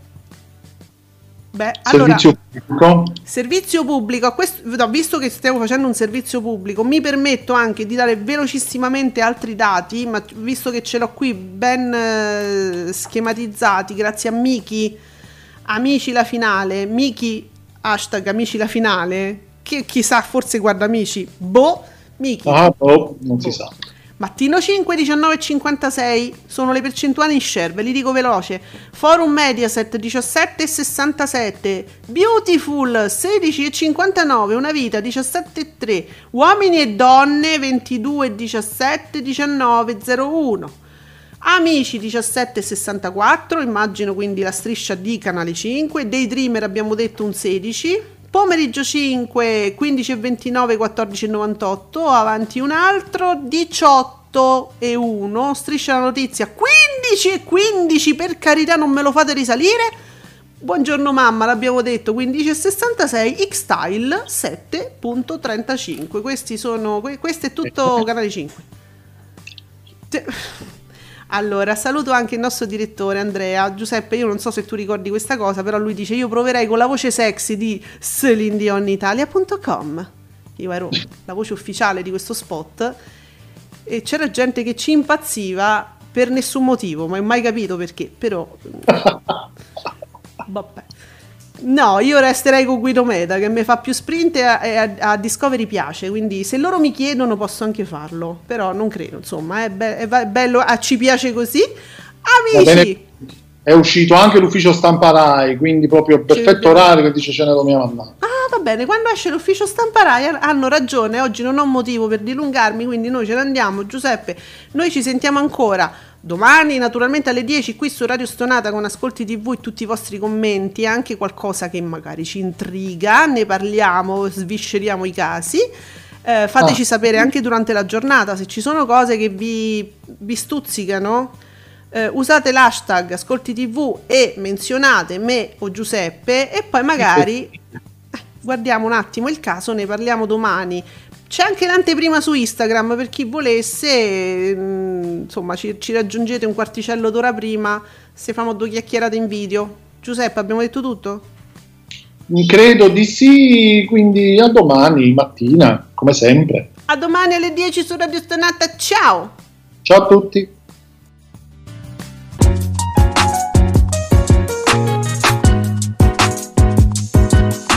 Beh, servizio allora, pubblico. Servizio pubblico, questo, visto che stiamo facendo un servizio pubblico, mi permetto anche di dare velocissimamente altri dati, ma visto che ce l'ho qui ben eh, schematizzati, grazie a Miki, amici la finale, Miki, hashtag amici la finale, che chissà, forse guarda amici, boh, Miki. Ah, boh, non si sa. Mattino 5, 19,56 sono le percentuali in share, ve li dico veloce. Forum Mediaset 17,67, Beautiful 16,59, Una vita 17,3, Uomini e donne 22,17, 19,01. Amici 17,64, immagino quindi la striscia di Canale 5, Daydreamer abbiamo detto un 16, Pomeriggio 5, 15.29, 14.98, avanti un altro, 18 e 1, striscia la notizia, 15 e 15, per carità non me lo fate risalire. Buongiorno mamma, l'abbiamo detto, 15,66, X-Style 7.35, questi sono, questo è tutto canale 5. Allora, saluto anche il nostro direttore Andrea. Giuseppe, io non so se tu ricordi questa cosa, però lui dice: Io proverei con la voce sexy di celindionitalia.com. Io ero la voce ufficiale di questo spot e c'era gente che ci impazziva per nessun motivo, ma ho mai capito perché. Però, vabbè. No, io resterei con Guido Meda che mi fa più sprint e a, a, a, Discovery piace, quindi se loro mi chiedono posso anche farlo, però non credo, insomma, è, be- è bello, ah, ci piace così. Amici! È uscito anche l'ufficio stampa Rai, quindi proprio perfetto orario che dice ce ne dobbiamo andare. Ah, va bene, quando esce l'ufficio stampa Rai hanno ragione, oggi non ho motivo per dilungarmi, quindi noi ce ne andiamo, Giuseppe, noi ci sentiamo ancora Domani naturalmente alle 10 qui su Radio Stonata con Ascolti TV e tutti i vostri commenti, anche qualcosa che magari ci intriga, ne parliamo, svisceriamo i casi. Eh, fateci ah. sapere anche durante la giornata se ci sono cose che vi, vi stuzzicano. Eh, usate l'hashtag Ascolti TV e menzionate me o Giuseppe e poi magari eh, guardiamo un attimo il caso, ne parliamo domani c'è anche l'anteprima su Instagram per chi volesse, mm, insomma ci, ci raggiungete un quarticello d'ora prima se famo due chiacchierate in video. Giuseppe, abbiamo detto tutto? Credo di sì, quindi a domani mattina, come sempre. A domani alle 10 su Radio Stonata, ciao! Ciao a tutti!